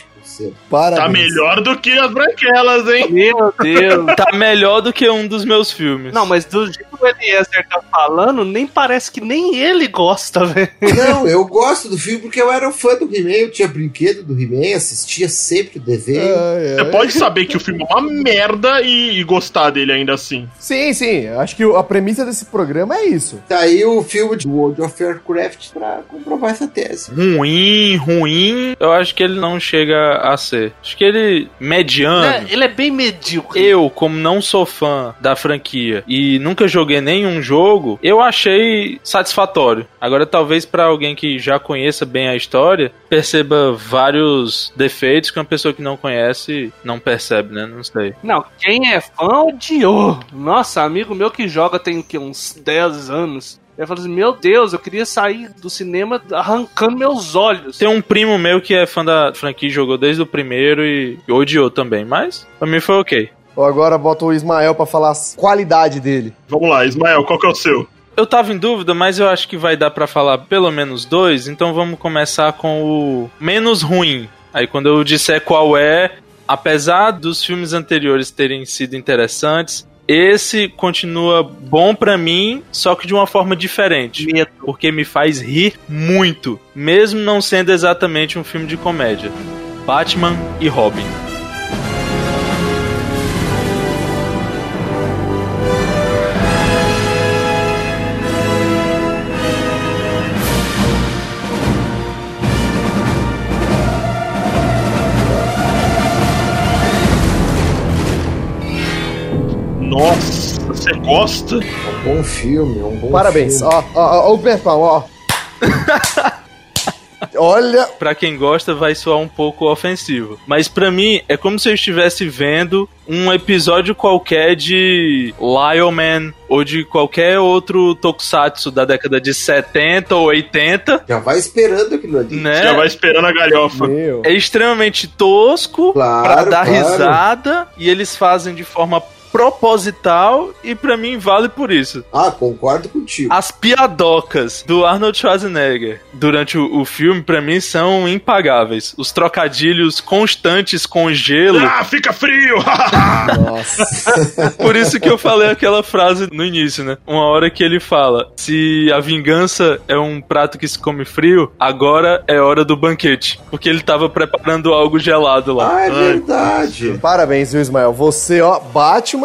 Speaker 5: Parabéns.
Speaker 1: Tá melhor do que as branquelas, hein?
Speaker 2: Meu Deus.
Speaker 4: tá melhor do que um dos meus filmes.
Speaker 2: Não, mas do jeito que o Eliezer tá falando, nem parece que nem ele gosta, velho.
Speaker 7: Não, eu gosto do filme porque eu era um fã do He-Man, eu tinha brinquedo do He-Man, assistia sempre o desenho.
Speaker 5: Ai,
Speaker 1: Você
Speaker 5: ai.
Speaker 1: pode saber que o filme é uma merda e, e gostar dele ainda assim.
Speaker 5: Sim, sim. Acho que a premissa desse programa é isso.
Speaker 7: Tá aí o filme de World of Warcraft pra comprovar essa tese.
Speaker 4: Ruim, ruim, eu acho que ele não chega a ser. Acho que ele, mediano.
Speaker 2: É, ele é bem medíocre.
Speaker 4: Eu, como não sou fã da franquia e nunca joguei nenhum jogo, eu achei satisfatório. Agora, talvez pra alguém que já conheça bem a história, perceba vários defeitos que uma pessoa que não conhece não percebe, né? Não sei.
Speaker 2: Não, quem é fã odiou. Nossa, amigo meu que joga tem o quê? Uns 10 anos. Eu falei assim, meu Deus, eu queria sair do cinema arrancando meus olhos.
Speaker 4: Tem um primo meu que é fã da franquia, jogou desde o primeiro e odiou também, mas pra mim foi ok.
Speaker 5: Ou agora bota o Ismael pra falar a qualidade dele.
Speaker 1: Vamos lá, Ismael, qual que é o seu?
Speaker 4: Eu tava em dúvida, mas eu acho que vai dar pra falar pelo menos dois, então vamos começar com o menos ruim. Aí quando eu disser qual é, apesar dos filmes anteriores terem sido interessantes, esse continua bom pra mim, só que de uma forma diferente. Porque me faz rir muito, mesmo não sendo exatamente um filme de comédia. Batman e Robin.
Speaker 1: Nossa, você gosta?
Speaker 7: É um bom filme, é um bom
Speaker 5: Parabéns.
Speaker 7: filme.
Speaker 5: Ó, ó, ó, o Pepão, ó. Olha,
Speaker 4: Pra quem gosta, vai soar um pouco ofensivo. Mas pra mim, é como se eu estivesse vendo um episódio qualquer de Lion Man ou de qualquer outro tokusatsu da década de 70 ou 80,
Speaker 7: Já vai esperando aquilo ali.
Speaker 4: né?
Speaker 1: Já vai esperando a galhofa.
Speaker 5: meu.
Speaker 4: É extremamente tosco
Speaker 7: Claro,
Speaker 4: pra dar
Speaker 7: claro.
Speaker 4: risada e eles fazem de forma proposital e pra mim vale por isso.
Speaker 7: Ah, concordo contigo.
Speaker 4: As piadocas do Arnold Schwarzenegger durante o, o filme, pra mim, são impagáveis. Os trocadilhos constantes com gelo.
Speaker 1: Ah, fica frio!
Speaker 5: Nossa.
Speaker 4: Por isso que eu falei aquela frase no início, né? Uma hora que ele fala: se a vingança é um prato que se come frio, agora é hora do banquete. Porque ele tava preparando algo gelado lá.
Speaker 7: Ah, é
Speaker 1: Ai.
Speaker 7: verdade.
Speaker 5: Parabéns, viu, Ismael? Você, ó,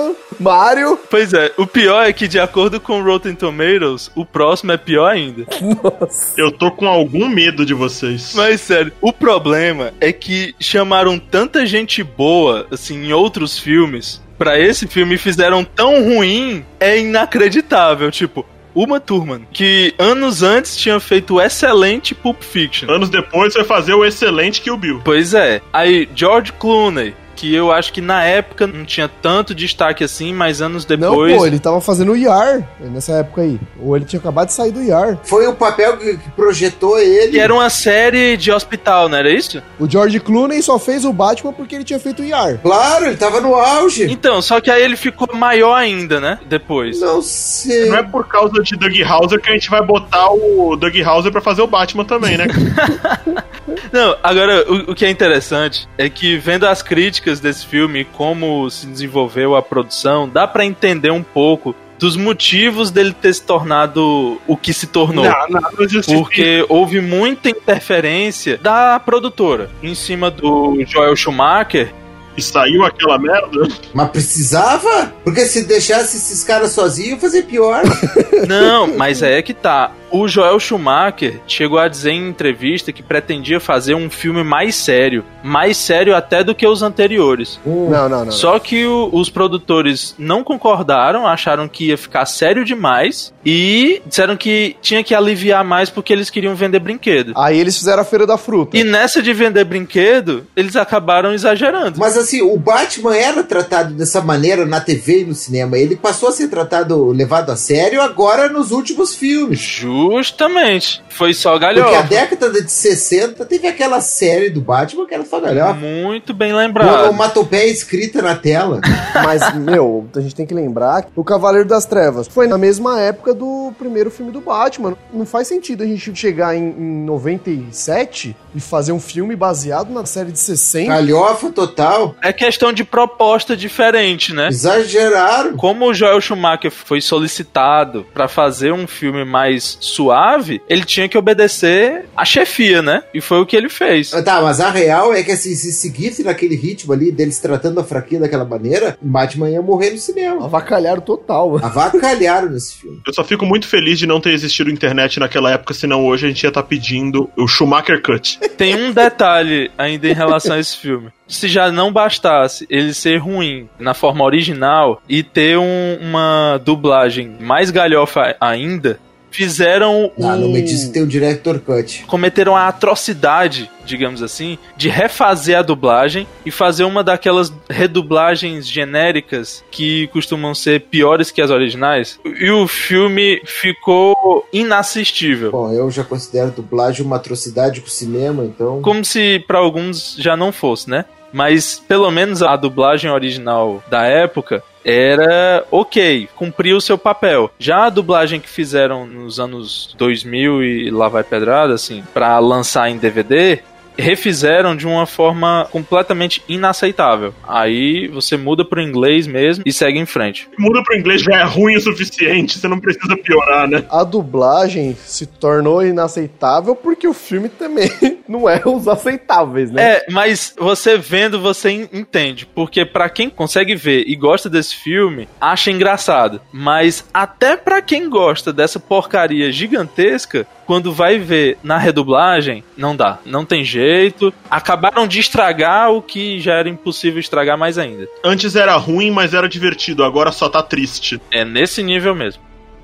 Speaker 5: Batman, Mario.
Speaker 4: Pois é, o pior é que, de acordo com Rotten Tomatoes, o próximo é pior ainda.
Speaker 1: Eu tô com algum medo de vocês.
Speaker 4: Mas sério, o problema é que chamaram tanta gente boa, assim, em outros filmes, pra esse filme e fizeram tão ruim, é inacreditável. Tipo, Uma Thurman, que anos antes tinha feito o excelente Pulp Fiction.
Speaker 1: Anos depois vai fazer o excelente Kill Bill.
Speaker 4: Pois é. Aí, George Clooney, que eu acho que na época não tinha tanto destaque assim, mas anos depois.
Speaker 5: Não, pô, ele tava fazendo o IAR nessa época aí. Ou ele tinha acabado de sair do IAR.
Speaker 7: Foi o papel que projetou ele.
Speaker 4: Que era uma série de hospital, não era isso?
Speaker 5: O George Clooney só fez o Batman porque ele tinha feito o IAR.
Speaker 7: Claro, ele tava no auge.
Speaker 4: Então, só que aí ele ficou maior ainda, né? Depois.
Speaker 7: Não sei.
Speaker 1: Não é por causa de Doug Hauser que a gente vai botar o Doug Hauser pra fazer o Batman também, né?
Speaker 4: Não, agora, o, o que é interessante é que vendo as críticas desse filme como se desenvolveu a produção, dá pra entender um pouco dos motivos dele ter se tornado o que se tornou.
Speaker 1: Não, não, não.
Speaker 4: Porque houve muita interferência da produtora em cima do Joel Schumacher.
Speaker 1: E saiu aquela merda.
Speaker 7: Mas precisava? Porque se deixasse esses caras sozinhos, ia fazer pior.
Speaker 4: Não, mas é que tá. O Joel Schumacher chegou a dizer em entrevista que pretendia fazer um filme mais sério. Mais sério até do que os anteriores.
Speaker 7: Hum.
Speaker 5: Não, não, não.
Speaker 4: Só que o- os produtores não concordaram, acharam que ia ficar sério demais e disseram que tinha que aliviar mais porque eles queriam vender brinquedo.
Speaker 5: Aí eles fizeram a Feira da Fruta.
Speaker 4: E nessa de vender brinquedo, eles acabaram exagerando.
Speaker 7: Mas assim, o Batman era tratado dessa maneira na TV e no cinema. Ele passou a ser tratado, levado a sério agora nos últimos filmes.
Speaker 4: Justamente. Foi só
Speaker 7: Porque a
Speaker 4: galhofa.
Speaker 7: década de 60 teve aquela série do Batman que era só galhofa.
Speaker 4: Muito bem lembrado.
Speaker 7: uma topeia escrita na tela.
Speaker 5: Mas, meu, a gente tem que lembrar que o Cavaleiro das Trevas foi na mesma época do primeiro filme do Batman. Não faz sentido a gente chegar em, em 97 e fazer um filme baseado na série de 60.
Speaker 7: Galhofa total.
Speaker 4: É questão de proposta diferente, né?
Speaker 7: Exageraram.
Speaker 4: Como o Joel Schumacher foi solicitado pra fazer um filme mais suave, ele tinha que obedecer a chefia, né? E foi o que ele fez.
Speaker 7: Tá, mas a real é que assim, se seguisse naquele ritmo ali, deles tratando a franquia daquela maneira, o Batman ia morrer no cinema.
Speaker 5: Avacalharam total.
Speaker 7: Avacalharam nesse filme.
Speaker 1: Eu só fico muito feliz de não ter existido internet naquela época, senão hoje a gente ia estar pedindo o Schumacher Cut.
Speaker 4: Tem um detalhe ainda em relação a esse filme. Se já não bastasse ele ser ruim na forma original e ter um- uma dublagem mais galhofa ainda, fizeram
Speaker 7: Não, não
Speaker 4: o-
Speaker 7: me diz que tem o Director Cut.
Speaker 4: cometeram a atrocidade, digamos assim, de refazer a dublagem e fazer uma daquelas redublagens genéricas que costumam ser piores que as originais. E o filme ficou inassistível.
Speaker 7: Bom, eu já considero dublagem uma atrocidade com o cinema, então.
Speaker 4: Como se pra alguns já não fosse, né? Mas pelo menos a dublagem original da época era ok, cumpriu o seu papel. Já a dublagem que fizeram nos anos 2000 e lá vai pedrada, assim, pra lançar em DVD, refizeram de uma forma completamente inaceitável. Aí você muda pro inglês mesmo e segue em frente.
Speaker 1: Muda pro inglês já é ruim o suficiente, você não precisa piorar, né?
Speaker 5: A dublagem se tornou inaceitável porque o filme também não é os aceitáveis, né?
Speaker 4: É, mas você vendo, você en- entende. Porque pra quem consegue ver e gosta desse filme, acha engraçado. Mas até pra quem gosta dessa porcaria gigantesca, quando vai ver na redublagem, não dá. Não tem jeito. Acabaram de estragar o que já era impossível estragar mais ainda.
Speaker 1: Antes era ruim, mas era divertido, agora só tá triste.
Speaker 4: É nesse nível mesmo.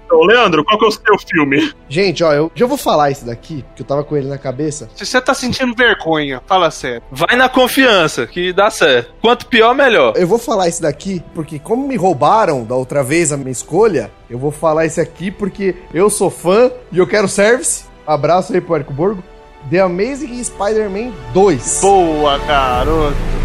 Speaker 1: Então, Leandro, qual que é o seu filme?
Speaker 5: Gente, ó, eu já vou falar isso daqui, que eu tava com ele na cabeça.
Speaker 2: Se você tá sentindo vergonha, fala sério.
Speaker 4: Vai na confiança, que dá certo. Quanto pior, melhor.
Speaker 5: Eu vou falar isso daqui porque, como me roubaram da outra vez a minha escolha, eu vou falar isso aqui porque eu sou fã e eu quero service. Abraço aí pro Érico Borgo. The Amazing Spider-Man 2.
Speaker 2: Boa, garoto.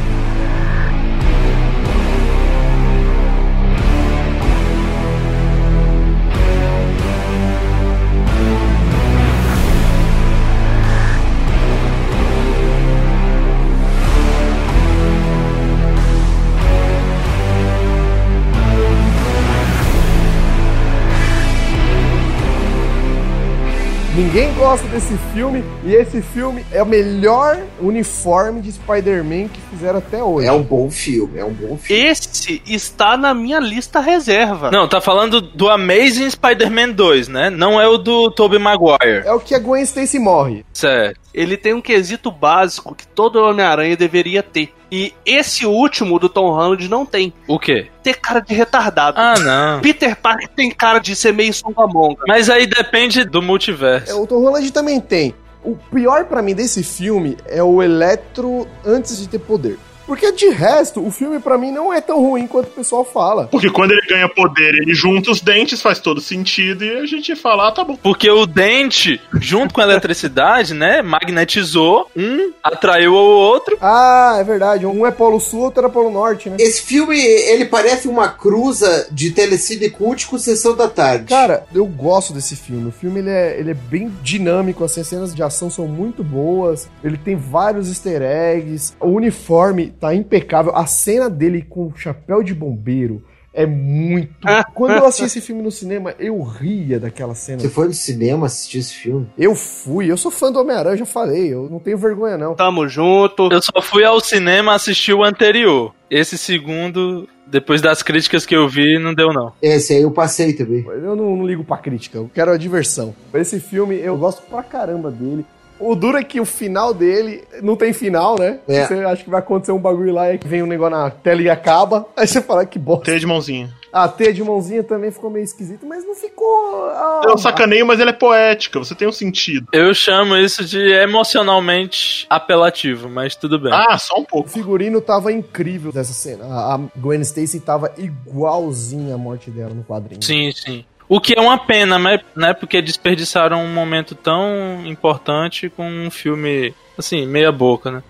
Speaker 5: Ninguém gosta desse filme e esse filme é o melhor uniforme de Spider-Man que fizeram até hoje.
Speaker 7: É um bom filme, é um bom filme.
Speaker 2: Esse está na minha lista reserva.
Speaker 4: Não, tá falando do Amazing Spider-Man 2, né? Não é o do Tobey Maguire.
Speaker 5: É o que a Gwen Stacy morre.
Speaker 4: Certo.
Speaker 2: Ele tem um quesito básico que todo Homem-Aranha deveria ter. E esse último do Tom Holland não tem.
Speaker 4: O quê?
Speaker 2: Ter cara de retardado.
Speaker 4: Ah, não.
Speaker 2: Peter Parker tem cara de ser meio songamonga.
Speaker 4: Mas aí depende do multiverso.
Speaker 5: É, o Tom Holland também tem. O pior pra mim desse filme é o Eletro antes de ter poder. Porque de resto, o filme pra mim não é tão ruim quanto o pessoal fala.
Speaker 1: Porque quando ele ganha poder, ele junta os dentes, faz todo sentido, e a gente fala, ah, tá bom.
Speaker 4: Porque o dente, junto com a eletricidade, né, magnetizou, um atraiu o outro.
Speaker 5: Ah, é verdade. Um é Polo Sul, outro é Polo Norte, né?
Speaker 7: Esse filme, ele parece uma cruza de Telecine Cult com Sessão da Tarde.
Speaker 5: Cara, eu gosto desse filme. O filme ele é, ele é bem dinâmico, assim, as cenas de ação são muito boas. Ele tem vários easter eggs. O uniforme tá impecável. A cena dele com o chapéu de bombeiro é muito. Quando eu assisti esse filme no cinema, eu ria daquela cena.
Speaker 7: Você foi no cinema assistir esse filme?
Speaker 5: Eu fui, eu sou fã do Homem-Aranha, já falei, eu não tenho vergonha não.
Speaker 2: Tamo junto.
Speaker 4: Eu só fui ao cinema assistir o anterior. Esse segundo, depois das críticas que eu vi, não deu não.
Speaker 7: Esse aí eu passei também.
Speaker 5: Eu não, não ligo pra crítica, eu quero a diversão. Esse filme, eu gosto pra caramba dele. O duro é que o final dele não tem final, né?
Speaker 7: É.
Speaker 5: Você acha que vai acontecer um bagulho lá e que vem um negócio na tela e acaba. Aí você fala que bosta.
Speaker 1: Teia de mãozinha.
Speaker 5: A T de mãozinha também ficou meio esquisito, mas não ficou. ah,
Speaker 1: É um sacaneio, mas ele é poética, você tem um sentido.
Speaker 4: Eu chamo isso de emocionalmente apelativo, mas tudo bem.
Speaker 1: Ah, só um
Speaker 5: O
Speaker 1: pouco.
Speaker 5: figurino tava incrível dessa cena. A a Gwen Stacy tava igualzinha à morte dela no quadrinho.
Speaker 4: Sim, sim. O que é uma pena, né? né? Porque desperdiçaram um momento tão importante com um filme, assim, meia boca, né?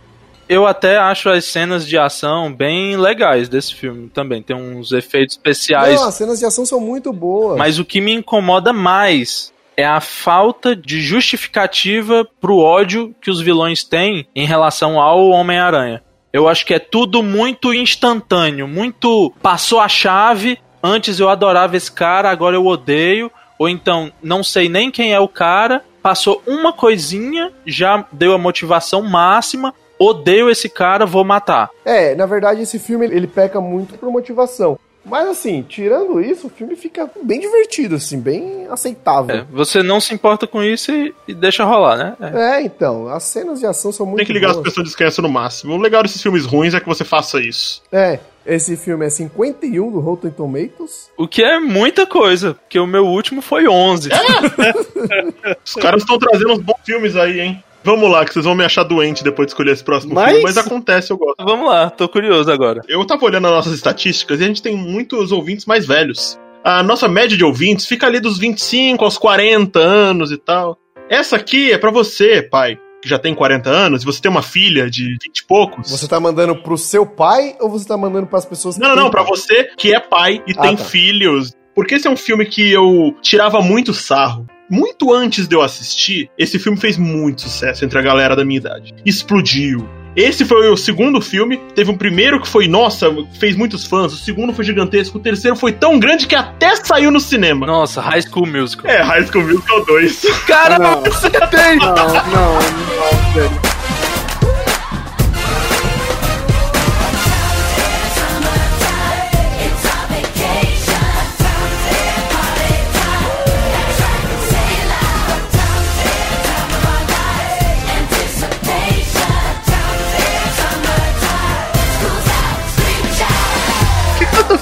Speaker 4: Eu até acho as cenas de ação bem legais desse filme também. Tem uns efeitos especiais.
Speaker 5: Não, as cenas de ação são muito boas.
Speaker 4: Mas o que me incomoda mais é a falta de justificativa pro ódio que os vilões têm em relação ao Homem-Aranha. Eu acho que é tudo muito instantâneo, muito passou a chave, antes eu adorava esse cara, agora eu odeio, ou então não sei nem quem é o cara, passou uma coisinha, já deu a motivação máxima, odeio esse cara, vou matar.
Speaker 5: É, na verdade, esse filme ele peca muito por motivação. Mas assim, tirando isso, o filme fica bem divertido, assim, bem aceitável.
Speaker 4: É, você não se importa com isso e, e deixa rolar, né? É.
Speaker 5: É. então, as cenas de ação são muito
Speaker 1: Tem que ligar as
Speaker 5: boas.
Speaker 1: pessoas de descanso no máximo. O legal desses filmes ruins é que você faça isso.
Speaker 5: É, Esse filme é 51 do Rotten Tomatoes.
Speaker 4: O que é muita coisa, porque o meu último foi 11.
Speaker 1: Os caras estão trazendo uns bons filmes aí, hein? Vamos lá, que vocês vão me achar doente depois de escolher esse próximo
Speaker 2: Mas-
Speaker 1: filme, mas acontece, eu gosto.
Speaker 4: Vamos lá, tô curioso agora.
Speaker 1: Eu tava olhando as nossas estatísticas e a gente tem muitos ouvintes mais velhos. A nossa média de ouvintes fica ali dos 25 aos 40 anos e tal. Essa aqui é pra você, pai, que já tem 40 anos, e você tem uma filha de 20 e poucos.
Speaker 5: Você tá mandando pro seu pai ou você tá mandando pras pessoas que
Speaker 1: Não, não, não, pra você que é pai e
Speaker 5: Ah,
Speaker 1: tem
Speaker 5: tá.
Speaker 1: filhos. Porque esse é um filme que eu tirava muito sarro. Muito antes de eu assistir, esse filme fez muito sucesso entre a galera da minha idade. Explodiu. Esse foi o segundo filme. Teve um primeiro que foi, nossa, fez muitos fãs. O segundo foi gigantesco. O terceiro foi tão grande que até saiu no cinema.
Speaker 4: Nossa, High School Musical.
Speaker 1: É, High School Musical 2.
Speaker 4: Cara,
Speaker 2: Não.
Speaker 4: acertei!
Speaker 2: Não, não, não, velho.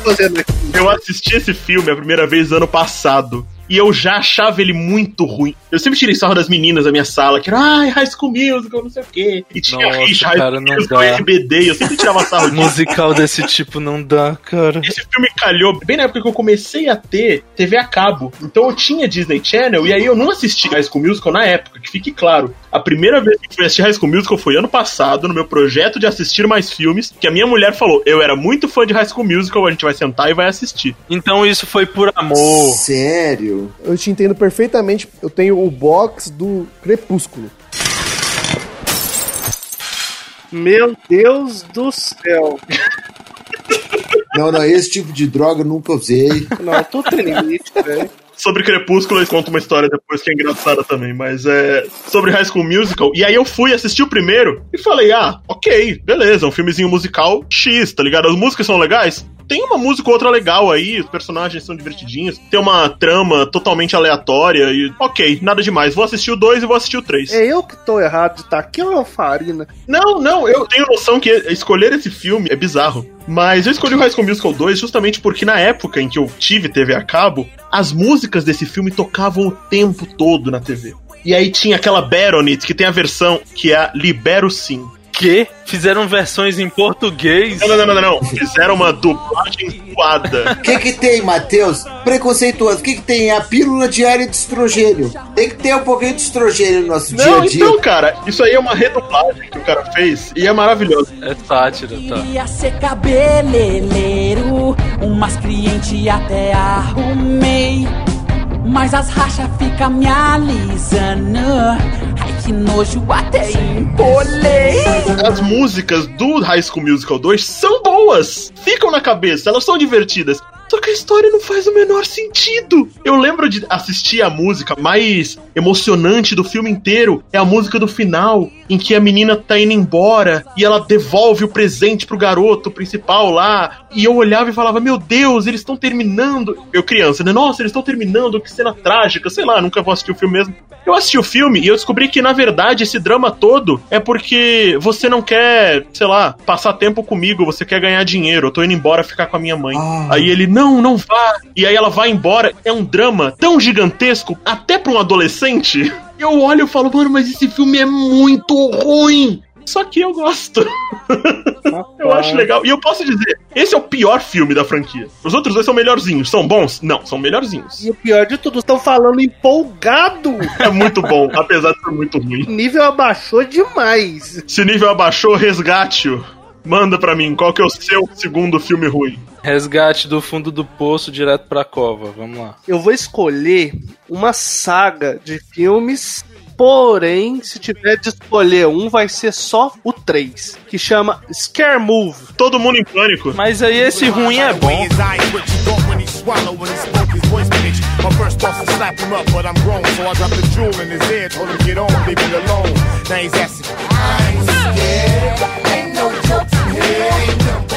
Speaker 2: Fazendo aqui?
Speaker 1: Eu assisti esse filme a primeira vez ano passado. E eu já achava ele muito ruim. Eu sempre tirei sarro das meninas da minha sala, que era, ai, High School Musical, não sei o quê. E tinha
Speaker 4: Nossa,
Speaker 1: rixa, High
Speaker 4: cara,
Speaker 1: School
Speaker 4: não
Speaker 1: Musical. RBD, eu sempre tirava sarro disso.
Speaker 4: Musical desse tipo não dá, cara.
Speaker 1: Esse filme calhou bem na época que eu comecei a ter TV a cabo. Então eu tinha Disney Channel e aí eu não assisti High School Musical na época, que fique claro. A primeira vez que fui assistir High School Musical foi ano passado, no meu projeto de assistir mais filmes, que a minha mulher falou: eu era muito fã de High School Musical, a gente vai sentar e vai assistir.
Speaker 4: Então isso foi por amor.
Speaker 7: Sério?
Speaker 5: Eu te entendo perfeitamente. Eu tenho o box do Crepúsculo.
Speaker 2: Meu Deus do céu.
Speaker 7: Não, não, esse tipo de droga eu nunca usei.
Speaker 2: Não, eu tô triste, velho.
Speaker 1: Sobre Crepúsculo, eu conto uma história depois que é engraçada também, mas é. Sobre High School Musical. E aí eu fui assistir o primeiro e falei: ah, ok, beleza, um filmezinho musical X, tá ligado? As músicas são legais. Tem uma música ou outra legal aí, os personagens são divertidinhos, tem uma trama totalmente aleatória e ok, nada demais. Vou assistir o 2 e vou assistir o 3.
Speaker 2: É eu que tô errado de estar aqui ou é o Farina?
Speaker 1: Não, não, eu tenho noção que escolher esse filme é bizarro. Mas eu escolhi o High School Musical 2 justamente porque na época em que eu tive TV a cabo, as músicas desse filme tocavam o tempo todo na TV. E aí tinha aquela Baronet, que tem a versão que é a Libero Sim.
Speaker 4: Que? Fizeram versões em português?
Speaker 1: Não, não, não, não, não, não. Fizeram uma dublagem suada.
Speaker 7: O que que tem, Matheus? Preconceituoso. O que que tem? A pílula diária de estrogênio. Tem que ter um pouquinho de estrogênio no nosso dia
Speaker 1: Não,
Speaker 7: a dia.
Speaker 1: então, cara, isso aí é uma redublagem que o cara fez e é maravilhoso.
Speaker 4: É sátira, tá.
Speaker 10: Queria ser cabeleireiro, umas clientes até arrumei. Mas as rachas ficam me alisando. Ai que nojo, até empolei.
Speaker 1: As músicas do High School Musical 2 são boas, ficam na cabeça, elas são divertidas. Só que a história não faz o menor sentido. Eu lembro de assistir a música mais emocionante do filme inteiro. É a música do final, em que a menina tá indo embora e ela devolve o presente pro garoto principal lá. E eu olhava e falava: Meu Deus, eles estão terminando. Eu, criança, né? Nossa, eles estão terminando, que cena trágica. Sei lá, nunca vou assistir o filme mesmo. Eu assisti o filme e eu descobri que, na verdade, esse drama todo é porque você não quer, sei lá, passar tempo comigo, você quer ganhar dinheiro. Eu tô indo embora ficar com a minha mãe.
Speaker 7: Ah.
Speaker 1: Aí ele, não, não vá. E aí ela vai embora. É um drama tão gigantesco, até pra um adolescente. Eu olho e falo, mano, mas esse filme é muito ruim. Só que eu gosto. eu acho legal. E eu posso dizer, esse é o pior filme da franquia. Os outros dois são melhorzinhos. São bons? Não, são melhorzinhos.
Speaker 2: E o pior de tudo, estão falando empolgado.
Speaker 1: É muito bom, apesar de ser muito ruim.
Speaker 2: O nível abaixou demais.
Speaker 1: Se o nível abaixou, resgate-o. Manda pra mim, qual que é o seu segundo filme ruim?
Speaker 4: Resgate do fundo do poço direto pra cova. Vamos lá.
Speaker 2: Eu vou escolher uma saga de filmes. Porém, se tiver de escolher um, vai ser só o 3, que chama Scare Move.
Speaker 1: Todo mundo em pânico.
Speaker 4: Mas aí esse ruim é bom.
Speaker 11: My first was to slap him up, but I'm grown, so I dropped the jewel in his ear, told him get on, leave me alone. Now he's asking, I ain't scared, ain't no jokes in here, ain't nothing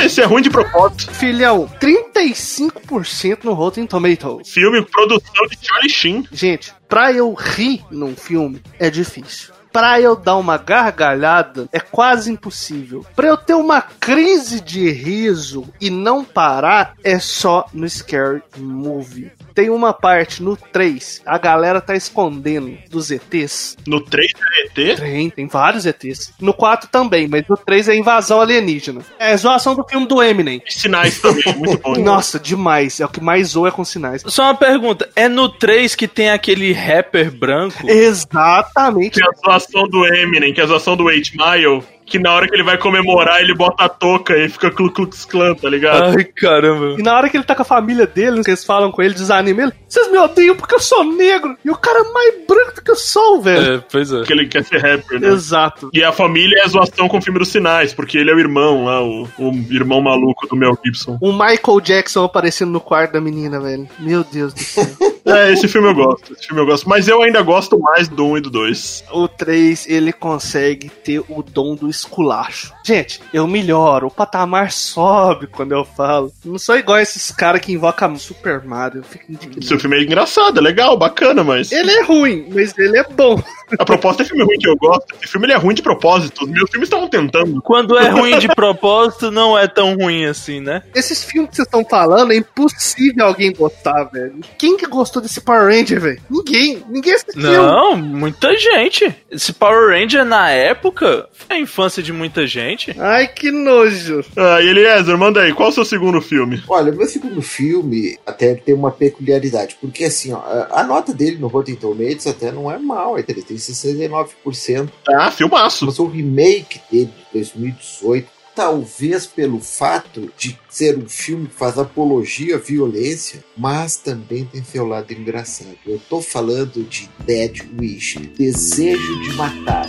Speaker 1: Esse é ruim de propósito.
Speaker 2: Filhão, 35% no Rotten Tomatoes.
Speaker 1: Filme, produção de Charlie Sheen.
Speaker 2: Gente, pra eu rir num filme é difícil. pra eu dar uma gargalhada é quase impossível. Pra eu ter uma crise de riso e não parar é só no Scary Movie. Tem uma parte no 3, a galera tá escondendo dos ETs.
Speaker 1: No 3 é ET?
Speaker 2: Tem, tem vários ETs. No 4 também, mas no 3 é invasão alienígena. É zoação do filme do Eminem.
Speaker 1: E sinais também, muito bom.
Speaker 2: Nossa, demais. É o que mais zoa é com sinais.
Speaker 4: Só uma pergunta, é no 3 que tem aquele rapper branco?
Speaker 2: Exatamente.
Speaker 1: Tem a zoação do Eminem, que é a zoação do 8 Mile, que na hora que ele vai comemorar, ele bota a touca e fica Ku Klux Klan, tá ligado?
Speaker 4: Ai, caramba.
Speaker 2: E na hora que ele tá com a família dele, que eles falam com ele, desanimam ele, vocês me odeiam porque eu sou negro. E o cara é mais branco do que eu sou, velho.
Speaker 4: É, pois é.
Speaker 1: Porque ele quer ser rapper, né?
Speaker 2: Exato.
Speaker 1: E a família é a zoação com o filme dos sinais, porque ele é o irmão lá, o, o irmão maluco do Mel Gibson.
Speaker 2: O Michael Jackson aparecendo no quarto da menina, velho. Meu Deus do céu.
Speaker 1: É, esse filme eu gosto, esse filme eu gosto. Mas eu ainda gosto mais do 1 e do 2.
Speaker 2: o 3, ele consegue ter o dom do esculacho. Gente, eu melhoro, o patamar sobe quando eu falo. Não sou igual esses caras que invocam Super Mario, eu fico indignado.
Speaker 1: Seu filme é engraçado, é legal, bacana, mas.
Speaker 2: Ele é ruim, mas ele é bom.
Speaker 1: A proposta é filme ruim que eu gosto. Esse filme ele é ruim de propósito. Os meus filmes estavam tentando.
Speaker 4: Quando é ruim de propósito, não é tão ruim assim, né?
Speaker 2: Esses filmes que vocês estão falando, é impossível alguém gostar, velho. Quem que gostou desse Power Ranger, velho? Ninguém. Ninguém assistiu.
Speaker 4: Não, muita gente. Esse Power Ranger na época foi a infância de muita gente.
Speaker 2: Ai, que nojo.
Speaker 1: Ah, e Eliezer, manda aí, qual o seu segundo filme?
Speaker 7: Olha, meu segundo filme até tem uma peculiaridade, porque assim, ó, a nota dele no Rotten Tomatoes até não é mal, ele tem 69%,
Speaker 1: Ah, filmaço.
Speaker 7: mas o remake dele de 2018, talvez pelo fato de ser um filme que faz apologia à violência, mas também tem seu lado engraçado. Eu tô falando de Dead Wish, Desejo de Matar.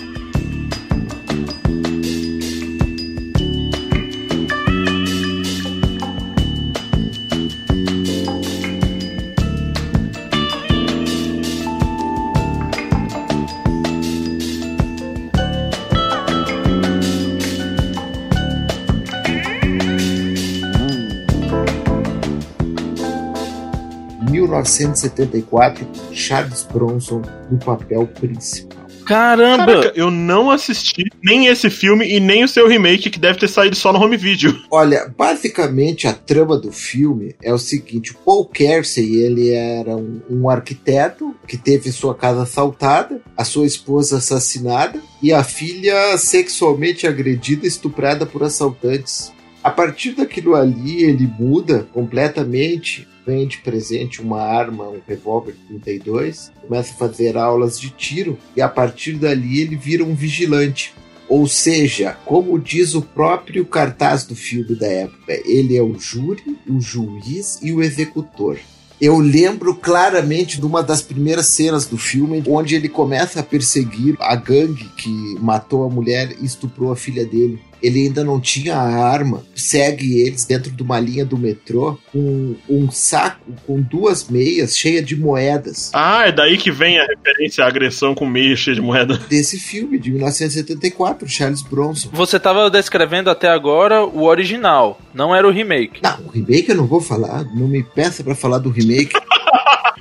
Speaker 7: 1974, Charles Bronson no papel principal.
Speaker 4: Caramba!
Speaker 1: Caraca, eu não assisti nem esse filme e nem o seu remake, que deve ter saído só no home video.
Speaker 7: Olha, basicamente a trama do filme é o seguinte: Paul Kersey ele era um, um arquiteto que teve sua casa assaltada, a sua esposa assassinada e a filha sexualmente agredida e estuprada por assaltantes. A partir daquilo ali, ele muda completamente, ganha de presente uma arma, um revólver 32, começa a fazer aulas de tiro e a partir dali ele vira um vigilante. Ou seja, como diz o próprio cartaz do filme da época, ele é o júri, o juiz e o executor. Eu lembro claramente de uma das primeiras cenas do filme, onde ele começa a perseguir a gangue que matou a mulher e estuprou a filha dele. Ele ainda não tinha a arma, segue eles dentro de uma linha do metrô com um saco com duas meias cheias de moedas.
Speaker 1: Ah, é daí que vem a referência à agressão com meia cheia de moeda.
Speaker 7: Desse filme, de 1974, Charles Bronson.
Speaker 4: Você tava descrevendo até agora o original, não era o remake.
Speaker 7: Não, o remake eu não vou falar, não me peça pra falar do remake.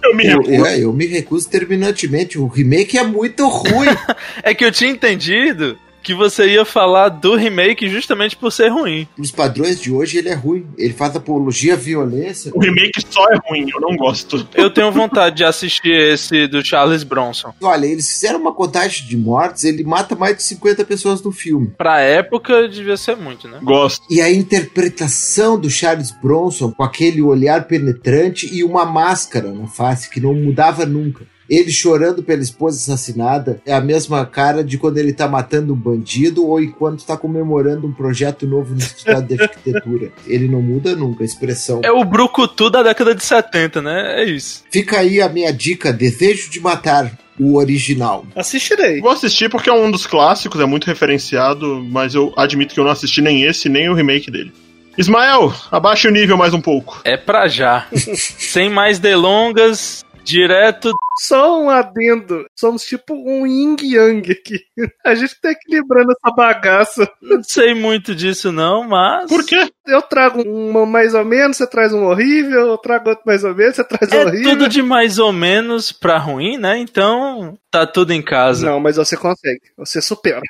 Speaker 1: Eu me
Speaker 7: Eu,
Speaker 1: recuso.
Speaker 7: eu, eu me recuso terminantemente. O remake é muito ruim.
Speaker 4: É que eu tinha entendido que você ia falar do remake justamente por ser ruim.
Speaker 7: Nos padrões de hoje, ele é ruim. Ele faz apologia à violência.
Speaker 1: O remake só é ruim, eu não gosto.
Speaker 4: Eu tenho vontade de assistir esse do Charles Bronson.
Speaker 7: Olha, eles fizeram uma contagem de mortes, ele mata mais de 50 pessoas no filme.
Speaker 4: Pra época devia ser muito, né?
Speaker 1: Gosto.
Speaker 7: E a interpretação do Charles Bronson com aquele olhar penetrante e uma máscara na face que não mudava nunca. Ele chorando pela esposa assassinada é a mesma cara de quando ele tá matando um bandido ou enquanto tá comemorando um projeto novo no Instituto de Arquitetura. Ele não muda nunca a expressão.
Speaker 4: É o Brucutu da década de 70, né? É isso.
Speaker 7: Fica aí a minha dica: Desejo de Matar, o original.
Speaker 2: Assistirei.
Speaker 1: Vou assistir porque é um dos clássicos, é muito referenciado, mas eu admito que eu não assisti nem esse, nem o remake dele. Ismael, abaixa o nível mais um pouco.
Speaker 4: É pra já. Sem mais delongas, Direto.
Speaker 2: Só um adendo. Somos tipo um yin yang aqui. A gente tá equilibrando essa bagaça.
Speaker 4: Não sei muito disso, não, mas.
Speaker 1: Por quê?
Speaker 2: Eu trago uma mais ou menos, você traz um horrível, eu trago outro mais ou menos, você traz um
Speaker 4: É
Speaker 2: horrível.
Speaker 4: tudo de mais ou menos pra ruim, né? Então tá tudo em casa.
Speaker 2: Não, mas você consegue. Você supera.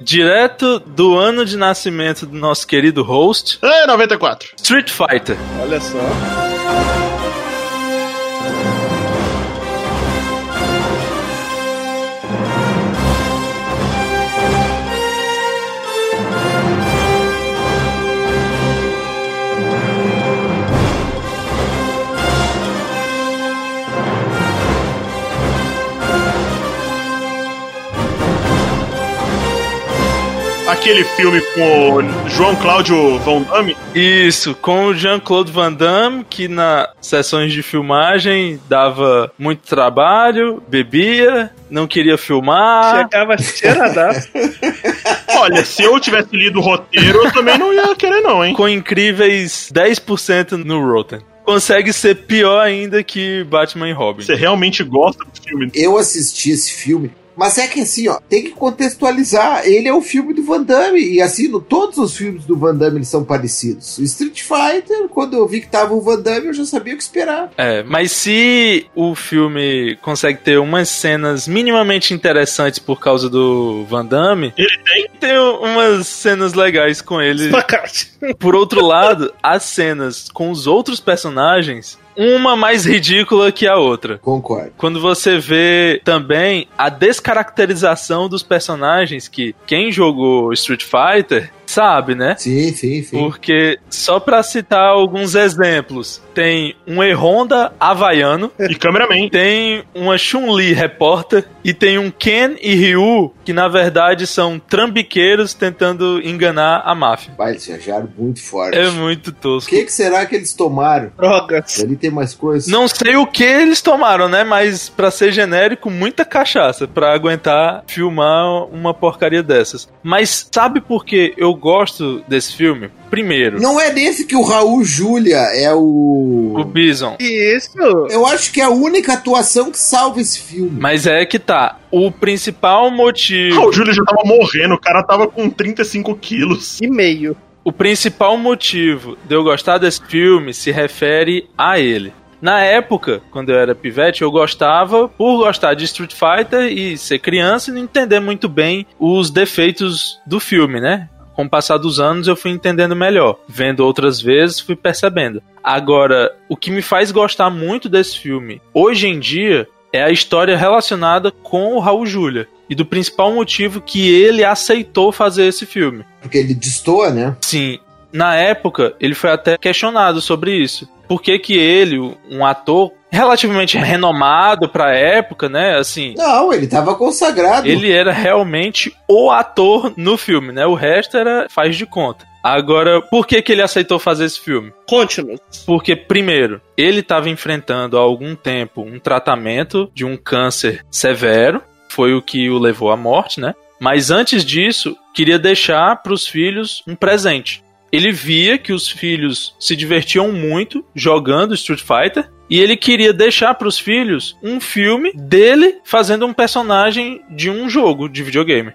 Speaker 4: Direto do ano de nascimento do nosso querido host,
Speaker 1: É, 94.
Speaker 4: Street Fighter.
Speaker 2: Olha só.
Speaker 1: Aquele filme com o João Cláudio Van Damme.
Speaker 4: Isso, com o Jean-Claude Van Damme, que nas sessões de filmagem dava muito trabalho, bebia, não queria filmar.
Speaker 2: Chegava cheiradaço.
Speaker 1: Olha, se eu tivesse lido o roteiro, eu também não ia querer, não, hein?
Speaker 4: Com incríveis 10% no Rotten. Consegue ser pior ainda que Batman e Robin.
Speaker 1: Você realmente gosta do filme.
Speaker 7: Eu assisti esse filme. Mas é que assim, ó, tem que contextualizar. Ele é o filme do Van Damme. E assim, no, todos os filmes do Van Damme eles são parecidos. O Street Fighter, quando eu vi que tava o Van Damme, eu já sabia o que esperar.
Speaker 4: É, mas se o filme consegue ter umas cenas minimamente interessantes por causa do Van Damme,
Speaker 1: Ele tem.
Speaker 4: tem umas cenas legais com ele.
Speaker 2: Espacate.
Speaker 4: Por outro lado, as cenas com os outros personagens, uma mais ridícula que a outra.
Speaker 7: Concordo.
Speaker 4: Quando você vê também a descaracterização dos personagens que quem jogou Street Fighter sabe, né?
Speaker 7: Sim, sim, sim.
Speaker 4: Porque, só pra citar alguns exemplos, tem um E-Honda havaiano,
Speaker 1: E cameraman.
Speaker 4: tem uma Chun-Li repórter e tem um Ken e Ryu que na verdade são trambiqueiros tentando enganar a máfia.
Speaker 7: Vai, eles viajaram muito forte.
Speaker 4: É muito
Speaker 7: O
Speaker 4: tosco.
Speaker 7: que, que será que eles tomaram?
Speaker 2: Drogas.
Speaker 7: Ali tem mais coisas.
Speaker 4: Não sei o que eles tomaram, né? Mas pra ser genérico, muita cachaça pra aguentar filmar uma porcaria dessas. Mas sabe por que eu gosto desse filme? Primeiro,
Speaker 7: Não é nesse que o Raul Júlia é o.
Speaker 4: o Bison.
Speaker 2: Isso.
Speaker 7: Eu acho que é a única atuação que salva esse filme.
Speaker 4: Mas é que tá. O principal motivo.
Speaker 1: O Júlio já tava morrendo, o cara tava com 35 quilos.
Speaker 2: E meio.
Speaker 4: O principal motivo de eu gostar desse filme se refere a ele. Na época, quando eu era pivete, eu gostava por gostar de Street Fighter e ser criança e não entender muito bem os defeitos do filme, né? Com o passar dos anos eu fui entendendo melhor. Vendo outras vezes, fui percebendo. Agora, o que me faz gostar muito desse filme, hoje em dia, é a história relacionada com o Raul Júlia. E do principal motivo que ele aceitou fazer esse filme.
Speaker 7: Porque ele destoa, né?
Speaker 4: Sim, na época ele foi até questionado sobre isso. Por que que ele, um ator relativamente renomado pra época, né, assim,
Speaker 7: Não, ele tava consagrado.
Speaker 4: ele era realmente o ator no filme, né? O resto era faz de conta. Agora, por que que ele aceitou fazer esse filme?
Speaker 2: Conte-nos.
Speaker 4: Porque, primeiro, ele estava enfrentando há algum tempo um tratamento de um câncer severo, foi o que o levou à morte, né? Mas antes disso, queria deixar para os filhos um presente. Ele via que os filhos se divertiam muito jogando Street Fighter e ele queria deixar para os filhos um filme dele fazendo um personagem de um jogo de videogame.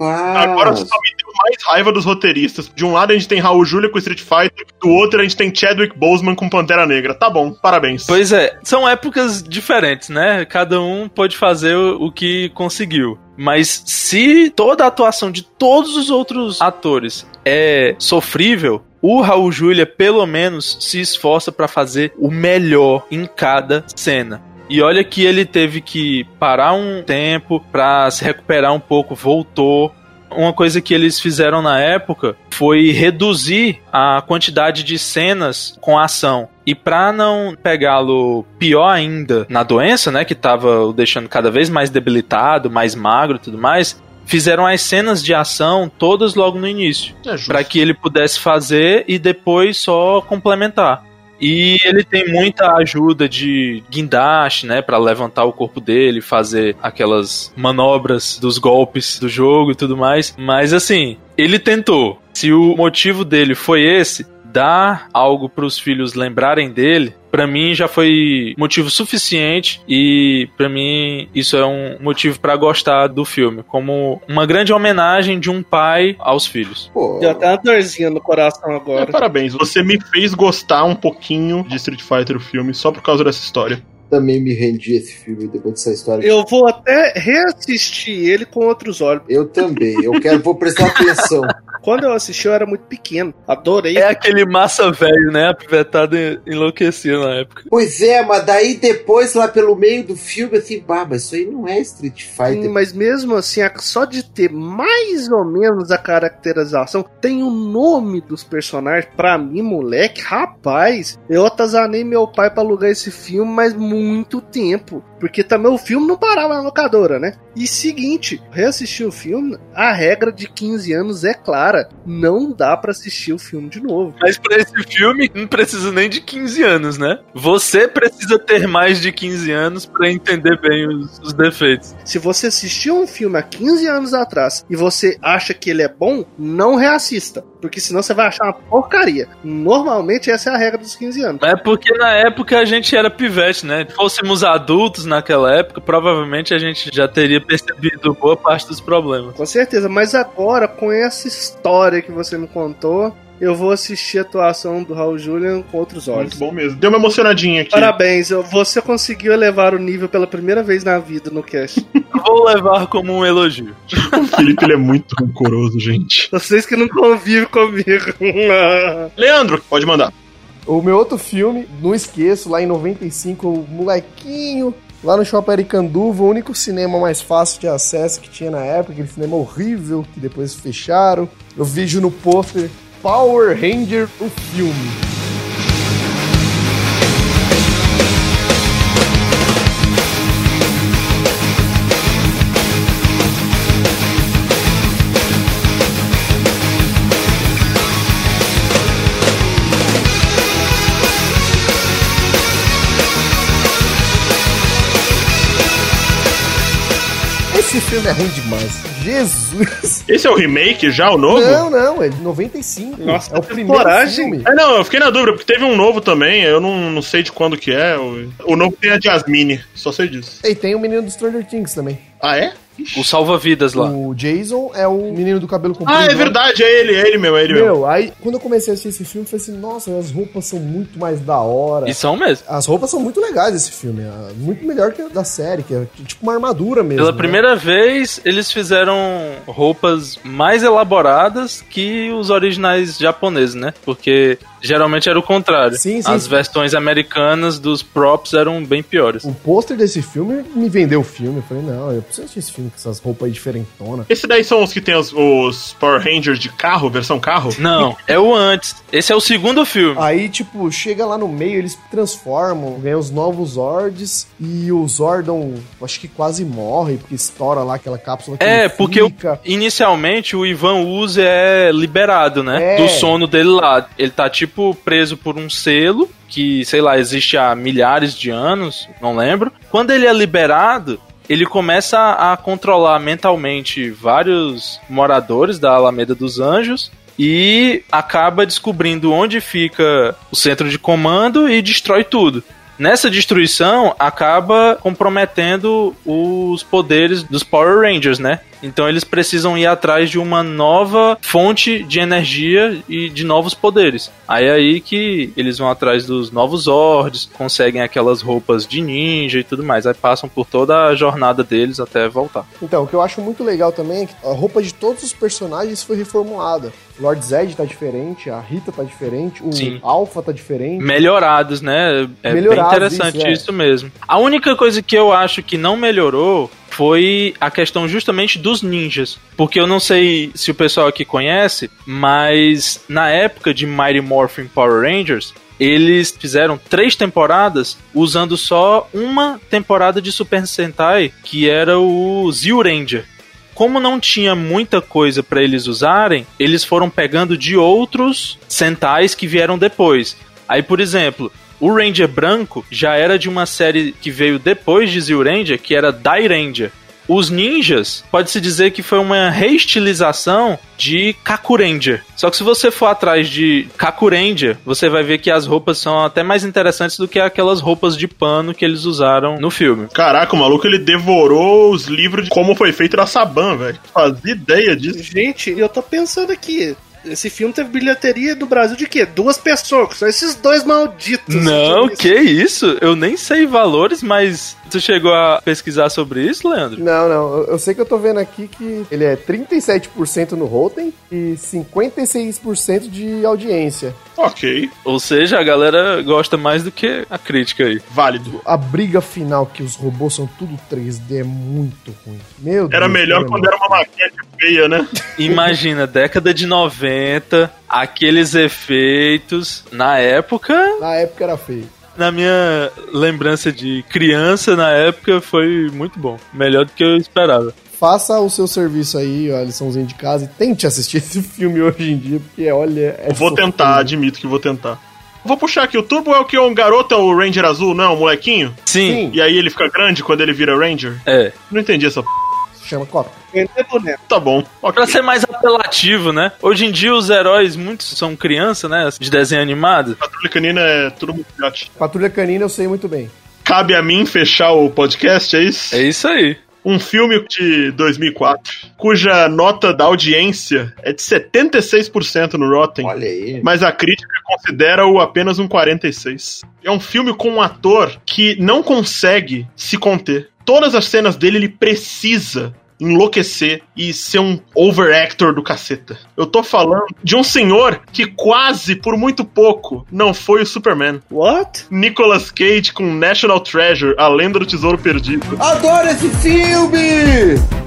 Speaker 7: Rapaz.
Speaker 1: Agora só me deu mais raiva dos roteiristas. De um lado a gente tem Raul Júlia com Street Fighter, do outro a gente tem Chadwick Boseman com Pantera Negra. Tá bom, parabéns.
Speaker 4: Pois é, são épocas diferentes, né? Cada um pode fazer o o que conseguiu. Mas se toda a atuação de todos os outros atores é sofrível, o Raul Júlia pelo menos se esforça pra fazer o melhor em cada cena. E olha que ele teve que parar um tempo pra se recuperar um pouco, voltou. Uma coisa que eles fizeram na época foi reduzir a quantidade de cenas com ação. E pra não pegá-lo pior ainda na doença, né, que tava o deixando cada vez mais debilitado, mais magro e tudo mais, fizeram as cenas de ação todas logo no início,
Speaker 1: É.
Speaker 4: Pra que ele pudesse fazer e depois só complementar. E ele tem muita ajuda de guindaste, né, Pra levantar o corpo dele, fazer aquelas manobras dos golpes do jogo e tudo mais. Mas assim, ele tentou. Se o motivo dele foi esse, dar algo pros filhos lembrarem dele, pra mim já foi motivo suficiente e pra mim isso é um motivo pra gostar do filme, como uma grande homenagem de um pai aos filhos.
Speaker 7: Pô,
Speaker 2: Deu até uma dorzinha no coração
Speaker 1: É,
Speaker 2: agora.
Speaker 1: parabéns, você me fez gostar um pouquinho de Street Fighter, o filme, só por causa dessa história.
Speaker 7: Também me rendi a esse filme depois dessa história.
Speaker 2: Eu vou até reassistir ele com outros olhos.
Speaker 7: Eu também. Eu quero, vou prestar atenção.
Speaker 2: Quando eu assisti, eu era muito pequeno. Adorei.
Speaker 4: É aquele massa velho, né? A pivetada enlouquecia na época.
Speaker 7: Pois é, mas daí depois, lá pelo meio do filme, assim, bah, mas isso aí não é Street
Speaker 2: Sim,
Speaker 7: Fighter.
Speaker 2: mas mesmo assim, só de ter mais ou menos a caracterização, tem o nome dos personagens. Pra mim, moleque, rapaz, eu atazanei meu pai pra alugar esse filme, mas muito tempo. Porque também o filme não parava na locadora, né? E seguinte, reassistir o filme, a regra de 15 anos é clara. Não dá pra assistir o filme de novo.
Speaker 4: Mas pra esse filme não precisa nem de 15 anos, né? Você precisa ter mais de 15 anos pra entender bem os, os defeitos.
Speaker 2: Se você assistiu um filme há 15 anos atrás e você acha que ele é bom, não reassista. Porque senão você vai achar uma porcaria. Normalmente essa é a regra dos 15 anos.
Speaker 4: É porque na época a gente era pivete, né? Se fôssemos adultos naquela época, provavelmente a gente já teria percebido boa parte dos problemas.
Speaker 2: Com certeza, mas agora, com essa história que você me contou, eu vou assistir a atuação do Raul Julian com outros olhos.
Speaker 1: Muito bom mesmo. Deu uma emocionadinha aqui.
Speaker 2: Parabéns, você conseguiu elevar o nível pela primeira vez na vida no cast.
Speaker 4: Vou levar como um elogio.
Speaker 1: O Felipe ele é muito rancoroso, gente.
Speaker 2: Vocês que não convivem comigo.
Speaker 1: Leandro, pode mandar.
Speaker 5: O meu outro filme, não esqueço, lá em 95, o molequinho, lá no Shopping Aricanduva, o único cinema mais fácil de acesso que tinha na época, aquele cinema horrível, que depois fecharam. Eu vejo no pôster Power Ranger, o filme. Filme é ruim demais. Jesus!
Speaker 1: Esse é o remake já, o novo?
Speaker 5: Não, não, é de 95.
Speaker 2: Nossa,
Speaker 5: é o
Speaker 2: que
Speaker 5: primeiro
Speaker 2: coragem.
Speaker 5: filme.
Speaker 1: É, não, eu fiquei na dúvida, porque teve um novo também, eu não, não sei de quando que é. O, o novo tem a Jasmine, só sei disso.
Speaker 5: E tem o menino do Stranger Things também.
Speaker 1: Ah, é?
Speaker 4: O salva-vidas lá.
Speaker 5: O Jason é o menino do cabelo comprido.
Speaker 1: Ah, é
Speaker 5: né?
Speaker 1: verdade, é ele, é ele mesmo, é ele mesmo.
Speaker 5: Meu, aí quando eu comecei a assistir esse filme, eu falei assim, nossa, as roupas são muito mais da hora.
Speaker 4: E são mesmo.
Speaker 5: As roupas são muito legais desse filme, ah, muito melhor que a da série, que é tipo uma armadura mesmo.
Speaker 4: Pela
Speaker 5: né?
Speaker 4: primeira vez, eles fizeram roupas mais elaboradas que os originais japoneses, né? Porque geralmente era o contrário.
Speaker 5: Sim, sim,
Speaker 4: As
Speaker 5: sim.
Speaker 4: versões americanas dos props eram bem piores.
Speaker 5: O pôster desse filme me vendeu o filme. Eu falei, não, eu preciso assistir esse filme com essas roupas aí diferentonas.
Speaker 1: Esse daí são os que tem os, os Power Rangers de carro, versão carro?
Speaker 4: Não, é o antes. Esse é o segundo filme.
Speaker 5: Aí, tipo, chega lá no meio, eles transformam, ganham os novos Zords e o Zordon, acho que quase morre, porque estoura lá aquela cápsula que
Speaker 4: É,
Speaker 5: ele
Speaker 4: porque o- inicialmente o Ivan Uzi é liberado, né?
Speaker 5: É.
Speaker 4: Do sono dele lá. Ele tá tipo preso por um selo que, sei lá, existe há milhares de anos, não lembro. Quando ele é liberado, ele começa a controlar mentalmente vários moradores da Alameda dos Anjos e acaba descobrindo onde fica o centro de comando e destrói tudo. Nessa destruição, acaba comprometendo os poderes dos Power Rangers, né? Então eles precisam ir atrás de uma nova fonte de energia e de novos poderes. Aí é aí que eles vão atrás dos novos Zords, conseguem aquelas roupas de ninja e tudo mais. Aí passam por toda a jornada deles até voltar.
Speaker 5: Então, o que eu acho muito legal também é que a roupa de todos os personagens foi reformulada. Lord Zed tá diferente, a Rita tá diferente, o
Speaker 4: Sim.
Speaker 5: Alpha tá diferente.
Speaker 4: melhorados, né? É
Speaker 5: Melhorados,
Speaker 4: bem interessante
Speaker 5: isso, é.
Speaker 4: isso, mesmo. A única coisa que eu acho que não melhorou foi a questão justamente dos ninjas. Porque eu não sei se o pessoal aqui conhece, mas na época de Mighty Morphin Power Rangers, eles fizeram três temporadas usando só uma temporada de Super Sentai, que era o Zio Ranger. Como não tinha muita coisa pra eles usarem, eles foram pegando de outros Sentais que vieram depois. Aí, por exemplo, o Ranger branco já era de uma série que veio depois de Zio Ranger, que era Dai Ranger. Os ninjas, pode-se dizer que foi uma reestilização de Kakuranger. Só que se você for atrás de Kakuranger, você vai ver que as roupas são até mais interessantes do que aquelas roupas de pano que eles usaram no filme.
Speaker 1: Caraca, o maluco ele devorou os livros de como foi feito da Saban, velho. Fazia ideia disso.
Speaker 2: Gente, eu tô pensando aqui. Esse filme teve bilheteria do Brasil de quê? Duas pessoas, são esses dois malditos.
Speaker 4: Não, que isso? Eu nem sei valores, mas tu chegou a pesquisar sobre isso, Leandro?
Speaker 5: Não, não. Eu, eu sei que eu tô vendo aqui que ele é 37% no Rotten e 56% de audiência.
Speaker 1: Ok,
Speaker 4: Ou seja, a galera gosta mais do que a crítica aí.
Speaker 1: válido.
Speaker 5: A briga final, que os robôs são tudo 3D, é muito ruim. Meu
Speaker 1: Era
Speaker 5: Deus.
Speaker 1: melhor
Speaker 5: é
Speaker 1: quando era uma maquete feia, né?
Speaker 4: Imagina, década de 90, aqueles efeitos. Na época,
Speaker 5: Na época era feio.
Speaker 4: Na minha lembrança de criança, na época, foi muito bom. Melhor do que eu esperava.
Speaker 5: Faça o seu serviço aí, a liçãozinha de casa, e tente assistir esse filme hoje em dia, porque olha. É
Speaker 1: Vou
Speaker 5: sofrido.
Speaker 1: tentar, admito que vou tentar. Vou puxar aqui, o Turbo é o que? Um garoto é o Ranger azul, não? O molequinho?
Speaker 4: Sim,
Speaker 1: E aí ele fica grande quando ele vira Ranger?
Speaker 4: é.
Speaker 1: Não entendi essa p...
Speaker 5: Chama Copa.
Speaker 2: Boneco.
Speaker 1: Tá bom.
Speaker 4: Pra ser mais apelativo, né? Hoje em dia os heróis, muitos são criança, né? De desenho animado.
Speaker 1: Patrulha Canina é tudo muito gato.
Speaker 5: Patrulha Canina eu sei muito bem.
Speaker 1: Cabe a mim fechar o podcast, é isso?
Speaker 4: É isso aí.
Speaker 1: Um filme de 2004, cuja nota da audiência é de 76% no Rotten.
Speaker 7: Olha aí.
Speaker 1: Mas a crítica considera-o apenas um 46. É um filme com um ator que não consegue se conter. Todas as cenas dele ele precisa enlouquecer e ser um overactor do caceta. Eu tô falando de um senhor que quase, por muito pouco, não foi o Superman.
Speaker 2: What?
Speaker 1: Nicolas Cage com National Treasure, A Lenda do Tesouro Perdido.
Speaker 7: Adoro esse filme!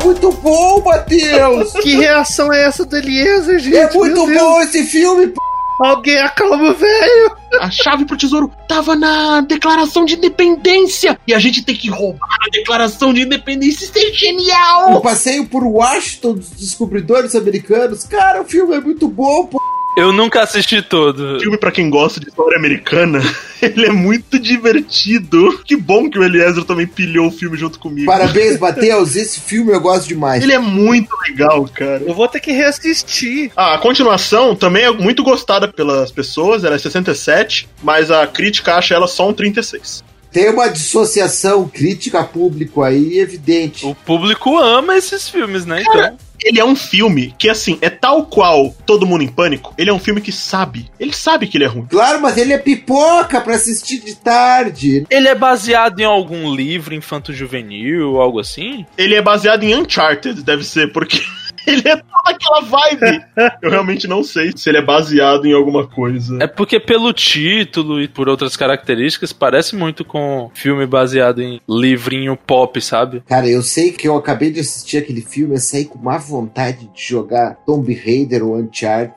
Speaker 7: É muito bom, Matheus!
Speaker 2: Que reação é essa do Eliezer, gente?
Speaker 7: É muito
Speaker 2: Meu Deus.
Speaker 7: bom esse filme! p***.
Speaker 2: Alguém acalma o velho.
Speaker 1: A chave pro tesouro tava na Declaração de Independência. E a gente tem que roubar a Declaração de Independência. Isso é
Speaker 7: O
Speaker 1: genial!
Speaker 7: passeio por Washington dos descobridores americanos. Cara, o filme é muito bom, pô.
Speaker 4: Eu nunca assisti todo.
Speaker 1: filme pra quem gosta de história americana, ele é muito divertido. Que bom que o Eliezer também pilhou o filme junto comigo.
Speaker 7: Parabéns, Matheus. Esse filme eu gosto demais.
Speaker 1: Ele é muito legal, cara.
Speaker 2: Eu vou ter que reassistir.
Speaker 1: Ah, a continuação também é muito gostada pelas pessoas, ela é 67, mas a crítica acha ela só um 36.
Speaker 7: Tem uma dissociação crítica público aí evidente.
Speaker 4: O público ama esses filmes, né? Então.
Speaker 1: Ele é um filme que, assim, é tal qual Todo Mundo em Pânico. Ele é um filme que sabe. Ele sabe que ele é ruim.
Speaker 7: Claro, mas ele é pipoca pra assistir de tarde.
Speaker 4: Ele é baseado em algum livro infanto-juvenil, algo assim?
Speaker 1: Ele é baseado em Uncharted, deve ser, porque ele é toda aquela vibe. Eu realmente não sei se ele é baseado em alguma coisa.
Speaker 4: É porque pelo título e por outras características parece muito com filme baseado em livrinho pop, sabe?
Speaker 7: Cara, eu sei que eu acabei de assistir aquele filme e saí com má vontade de jogar Tomb Raider ou Uncharted.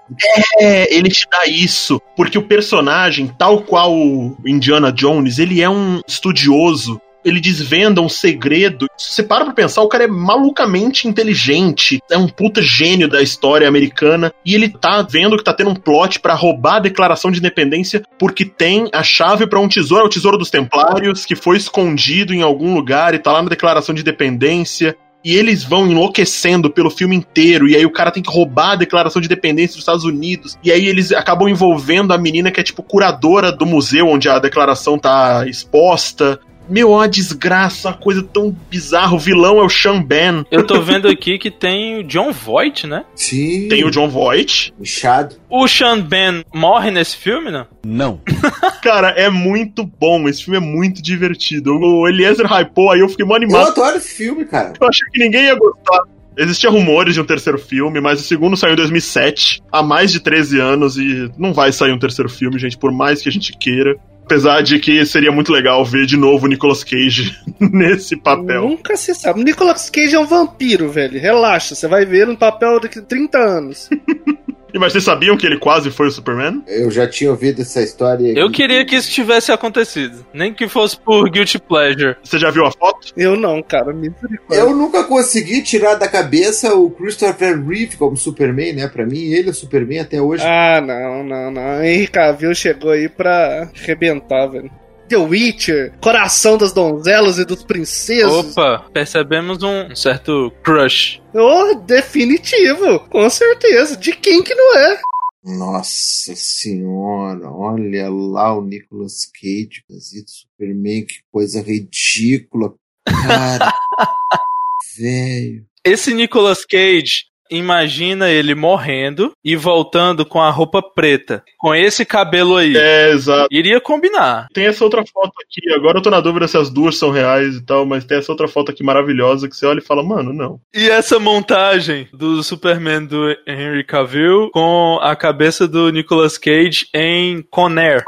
Speaker 1: É, ele te dá isso. Porque o personagem, tal qual o Indiana Jones, ele é um estudioso. Ele desvenda um segredo. Se você para pra pensar, o cara é malucamente inteligente. É um puta gênio da história americana. E ele tá vendo que tá tendo um plot pra roubar a declaração de independência porque tem a chave pra um tesouro, é o tesouro dos templários, que foi escondido em algum lugar e tá lá na declaração de independência. E eles vão enlouquecendo pelo filme inteiro. E aí o cara tem que roubar a declaração de independência dos Estados Unidos. E aí eles acabam envolvendo a menina que é tipo curadora do museu onde a declaração tá exposta. Meu, é uma desgraça, uma coisa tão bizarra. O vilão é o Sean Ben.
Speaker 4: Eu tô vendo aqui que tem o John Voight, né?
Speaker 7: Sim.
Speaker 1: Tem o John Voight.
Speaker 7: Inchado.
Speaker 4: O Sean Ben morre nesse filme, né?
Speaker 1: Cara, é muito bom. Esse filme é muito divertido. O Eliezer hypou, aí eu fiquei mó
Speaker 7: Eu
Speaker 1: animado.
Speaker 7: adoro esse filme, cara.
Speaker 1: Eu achei que ninguém ia gostar. Existia rumores de um terceiro filme, mas o segundo saiu em 2007, há mais de 13 anos, e não vai sair um terceiro filme, gente, por mais que a gente queira. Apesar de que seria muito legal ver de novo o Nicolas Cage nesse papel.
Speaker 2: Nunca se sabe. O Nicolas Cage é um vampiro, velho. Relaxa, você vai ver no papel daqui a 30 anos.
Speaker 1: E mas vocês sabiam que ele quase foi o Superman?
Speaker 7: Eu já tinha ouvido essa história. aí.
Speaker 4: Eu queria que isso tivesse acontecido. Nem que fosse por guilty pleasure.
Speaker 1: Você já viu a foto?
Speaker 2: Eu não, cara. Misericórdia.
Speaker 7: Eu nunca consegui tirar da cabeça o Christopher Reeve como Superman, né? Pra mim, ele é o Superman até hoje.
Speaker 2: Ah, não, não, não. Henry Cavill chegou aí pra arrebentar, velho. The Witcher, Coração das Donzelas e dos Princesos.
Speaker 4: Opa, percebemos um certo crush.
Speaker 2: Oh, definitivo, com certeza. De quem que não é?
Speaker 7: Nossa senhora, olha lá o Nicolas Cage fazendo Superman, que coisa ridícula. Cara, velho.
Speaker 4: Esse Nicolas Cage, imagina ele morrendo e voltando com a roupa preta. Com esse cabelo aí.
Speaker 1: É, exato.
Speaker 4: Iria combinar.
Speaker 1: Tem essa outra foto aqui, agora eu tô na dúvida se as duas são reais e tal, mas tem essa outra foto aqui maravilhosa que você olha e fala, mano, não.
Speaker 4: E essa montagem do Superman do Henry Cavill com a cabeça do Nicolas Cage em Conair.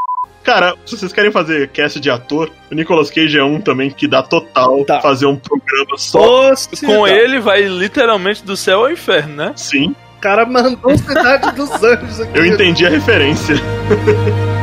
Speaker 1: Cara, se vocês querem fazer cast de ator, o Nicolas Cage é um também que dá total
Speaker 2: Tá.
Speaker 1: fazer um programa só.
Speaker 4: Com ele vai literalmente do céu ao inferno, né?
Speaker 1: Sim,
Speaker 2: O cara mandou Cidade dos Anjos aqui.
Speaker 1: eu entendi a referência.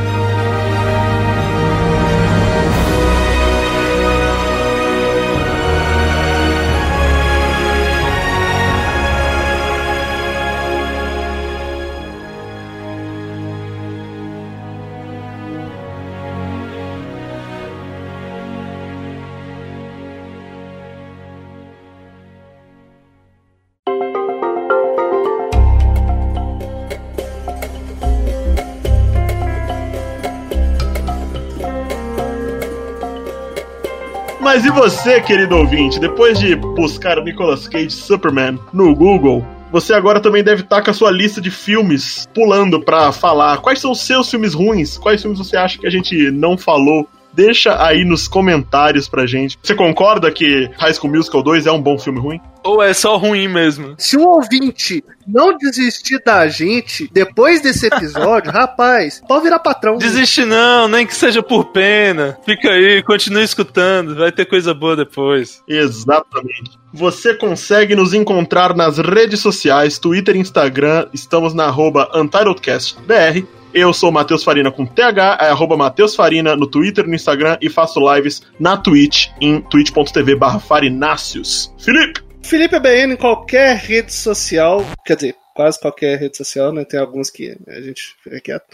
Speaker 1: Mas e você, querido ouvinte, depois de buscar Nicolas Cage Superman no Google, você agora também deve estar com a sua lista de filmes pulando pra falar. Quais são os seus filmes ruins, quais filmes você acha que a gente não falou. Deixa aí nos comentários pra gente. Você concorda que High School Musical 2 é um bom filme ruim?
Speaker 4: Ou é só ruim mesmo?
Speaker 2: Se o ouvinte não desistir da gente depois desse episódio, rapaz, pode virar patrão.
Speaker 4: Desiste não, nem que seja por pena. Fica aí, continue escutando, vai ter coisa boa depois.
Speaker 1: Exatamente. Você consegue nos encontrar nas redes sociais, Twitter e Instagram. Estamos na arroba UntitledCastBR. Eu sou o Matheus Farina com TH, é arroba Matheus Farina no Twitter, no Instagram e faço lives na Twitch em twitch.tv barra. Felipe!
Speaker 2: Felipe ABN em qualquer rede social, quer dizer, quase qualquer rede social, né? Tem alguns que a gente fica quieto.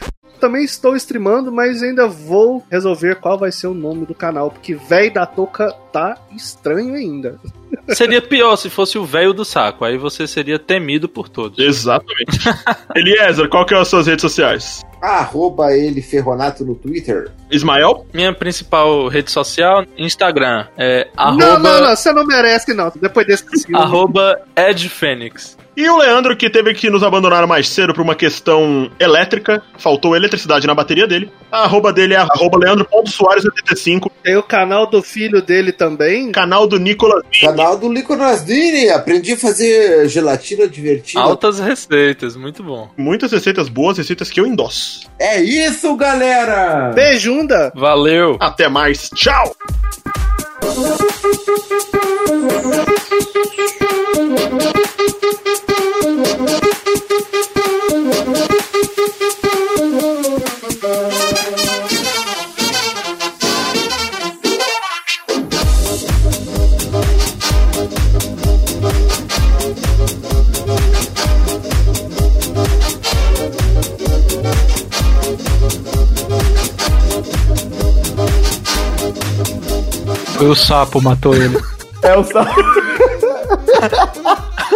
Speaker 2: Também estou streamando, mas ainda vou resolver qual vai ser o nome do canal, porque véi da touca tá estranho ainda.
Speaker 4: Seria pior se fosse o velho do saco, aí você seria temido por todos.
Speaker 1: Exatamente. Eliezer, qual que é as suas redes sociais?
Speaker 7: Arroba ele Ferronato no Twitter.
Speaker 1: Ismael?
Speaker 4: Minha principal rede social, Instagram, é
Speaker 2: Não,
Speaker 4: arroba,
Speaker 2: não, não, você não merece, não. Depois desse
Speaker 4: arroba edfênix.
Speaker 1: E o Leandro, que teve que nos abandonar mais cedo por uma questão elétrica, faltou eletricidade na bateria dele. A arroba dele é arroba leandro.soares85,
Speaker 2: Tem o canal do filho dele também.
Speaker 1: canal do Nicolas
Speaker 7: Canal do Nicolas Dini. Aprendi a fazer gelatina divertida.
Speaker 4: Altas receitas, muito bom.
Speaker 1: Muitas receitas boas, receitas que eu endosso.
Speaker 7: É isso, galera!
Speaker 2: Beijunda!
Speaker 4: Valeu!
Speaker 1: Até mais, tchau!
Speaker 6: O sapo, matou ele.
Speaker 5: É o sapo.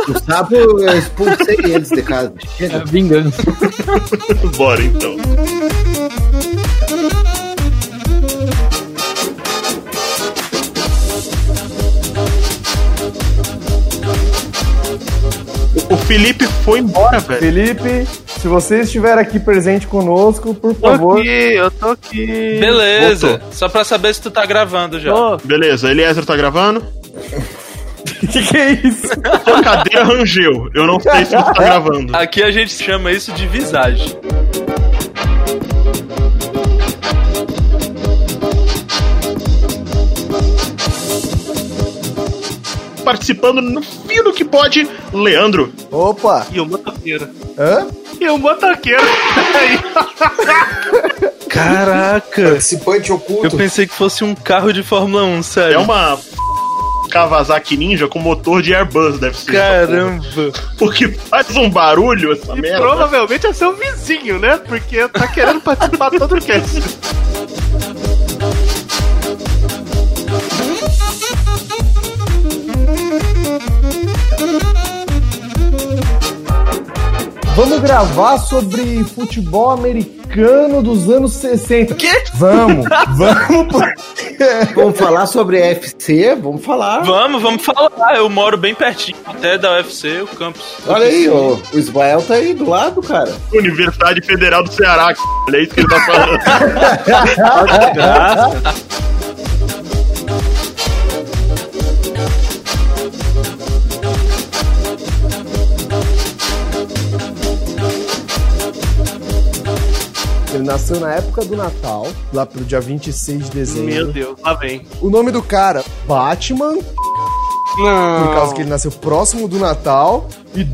Speaker 3: O sapo, eu expulsei eles de casa.
Speaker 6: É
Speaker 3: Chega.
Speaker 6: vingança.
Speaker 1: Bora então. O Felipe foi embora, velho.
Speaker 5: Felipe, se você estiver aqui presente conosco, por
Speaker 2: Tô
Speaker 5: favor.
Speaker 2: aqui, eu tô aqui.
Speaker 4: Beleza,
Speaker 1: Voltou.
Speaker 4: Só pra saber se tu tá gravando já.
Speaker 2: Tô.
Speaker 1: Beleza, Eliezer tá gravando?
Speaker 5: que, que é isso?
Speaker 1: Sua cadeira rangeu. Eu não sei se você tá gravando.
Speaker 4: Aqui a gente chama isso de visagem.
Speaker 1: Participando no fio do que pode, Leandro.
Speaker 5: Opa!
Speaker 2: E o motoqueiro.
Speaker 5: Hã?
Speaker 2: E o motoqueiro.
Speaker 4: Caraca!
Speaker 7: Participante
Speaker 4: Eu
Speaker 7: oculto.
Speaker 4: pensei que fosse um carro de Fórmula 1, sério.
Speaker 1: É uma Kawasaki Ninja com motor de Airbus, deve ser.
Speaker 4: Caramba!
Speaker 1: Porque faz um barulho essa
Speaker 2: E
Speaker 1: merda.
Speaker 2: provavelmente é seu vizinho, né? Porque tá querendo participar todo o cast.
Speaker 5: Vamos gravar sobre futebol americano dos anos 60.
Speaker 4: Quê?
Speaker 5: Vamos, vamos. porque-
Speaker 3: Vamos falar sobre FC? Vamos falar.
Speaker 4: Vamos, vamos falar. Eu moro bem pertinho até da UFC, o campus.
Speaker 3: Olha aí, ó, o Ismael tá aí do lado, cara.
Speaker 1: Universidade Federal do Ceará. É isso que ele tá falando.
Speaker 5: nasceu na época do Natal, lá pro dia 26 de dezembro.
Speaker 2: Meu Deus, lá vem.
Speaker 5: O nome do cara, Batman,
Speaker 2: Não.
Speaker 5: por causa que ele nasceu próximo do Natal. E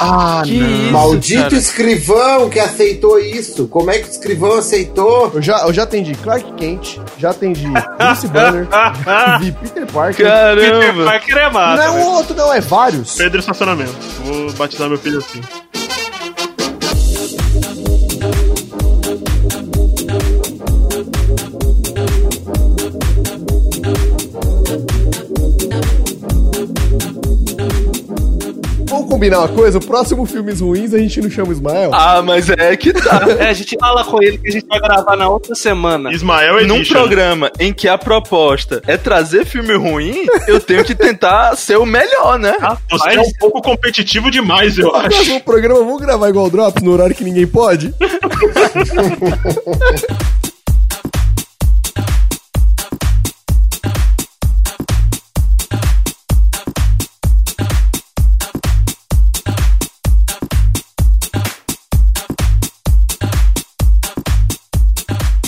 Speaker 1: Ah,
Speaker 4: Que isso,
Speaker 7: Maldito
Speaker 4: cara?
Speaker 7: escrivão que aceitou isso. Como é que o escrivão aceitou?
Speaker 5: eu já, eu já atendi Clark Kent, já atendi Bruce Banner, vi Peter Parker.
Speaker 2: Peter
Speaker 4: Caramba!
Speaker 2: Parker é massa.
Speaker 5: Não é um outro, não, é vários.
Speaker 1: Pedro Estacionamento. Vou batizar meu filho assim.
Speaker 5: Combinar uma coisa? O próximo Filmes Ruins a gente não chama o Ismael?
Speaker 4: Ah, mas é que tá.
Speaker 2: É, a gente fala com ele que a gente vai gravar na outra semana.
Speaker 1: Ismael
Speaker 4: Num
Speaker 1: Edition.
Speaker 4: programa em que a proposta é trazer filme ruim, eu tenho que tentar ser o melhor, né?
Speaker 1: Você é um pouco competitivo demais, eu
Speaker 5: No
Speaker 1: acho.
Speaker 5: próximo programa, vamos gravar igual o Drops no horário que ninguém pode?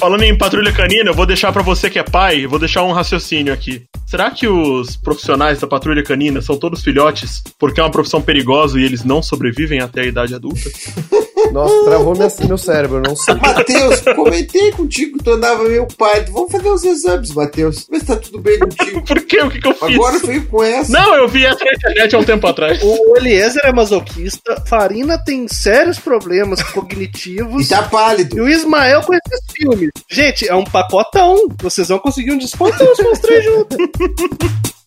Speaker 1: Falando em patrulha canina, eu vou deixar pra você que é pai, vou deixar um raciocínio aqui. Será que os profissionais da patrulha canina são todos filhotes porque é uma profissão perigosa e eles não sobrevivem até a idade adulta?
Speaker 5: Nossa, travou minha, meu cérebro, eu não sei.
Speaker 7: Matheus, comentei contigo que tu andava meio pai. Vamos fazer os exames, Matheus. Vê se tá tudo bem contigo.
Speaker 1: Por quê? O que, que eu fiz?
Speaker 7: Agora veio com essa.
Speaker 1: Não, eu vi essa na internet há um tempo atrás.
Speaker 2: O Eliezer é masoquista, Farina tem sérios problemas cognitivos.
Speaker 7: E tá pálido.
Speaker 2: E o Ismael com esses filmes. Gente, é um pacotão. Vocês vão conseguir um descontão se os três juntos.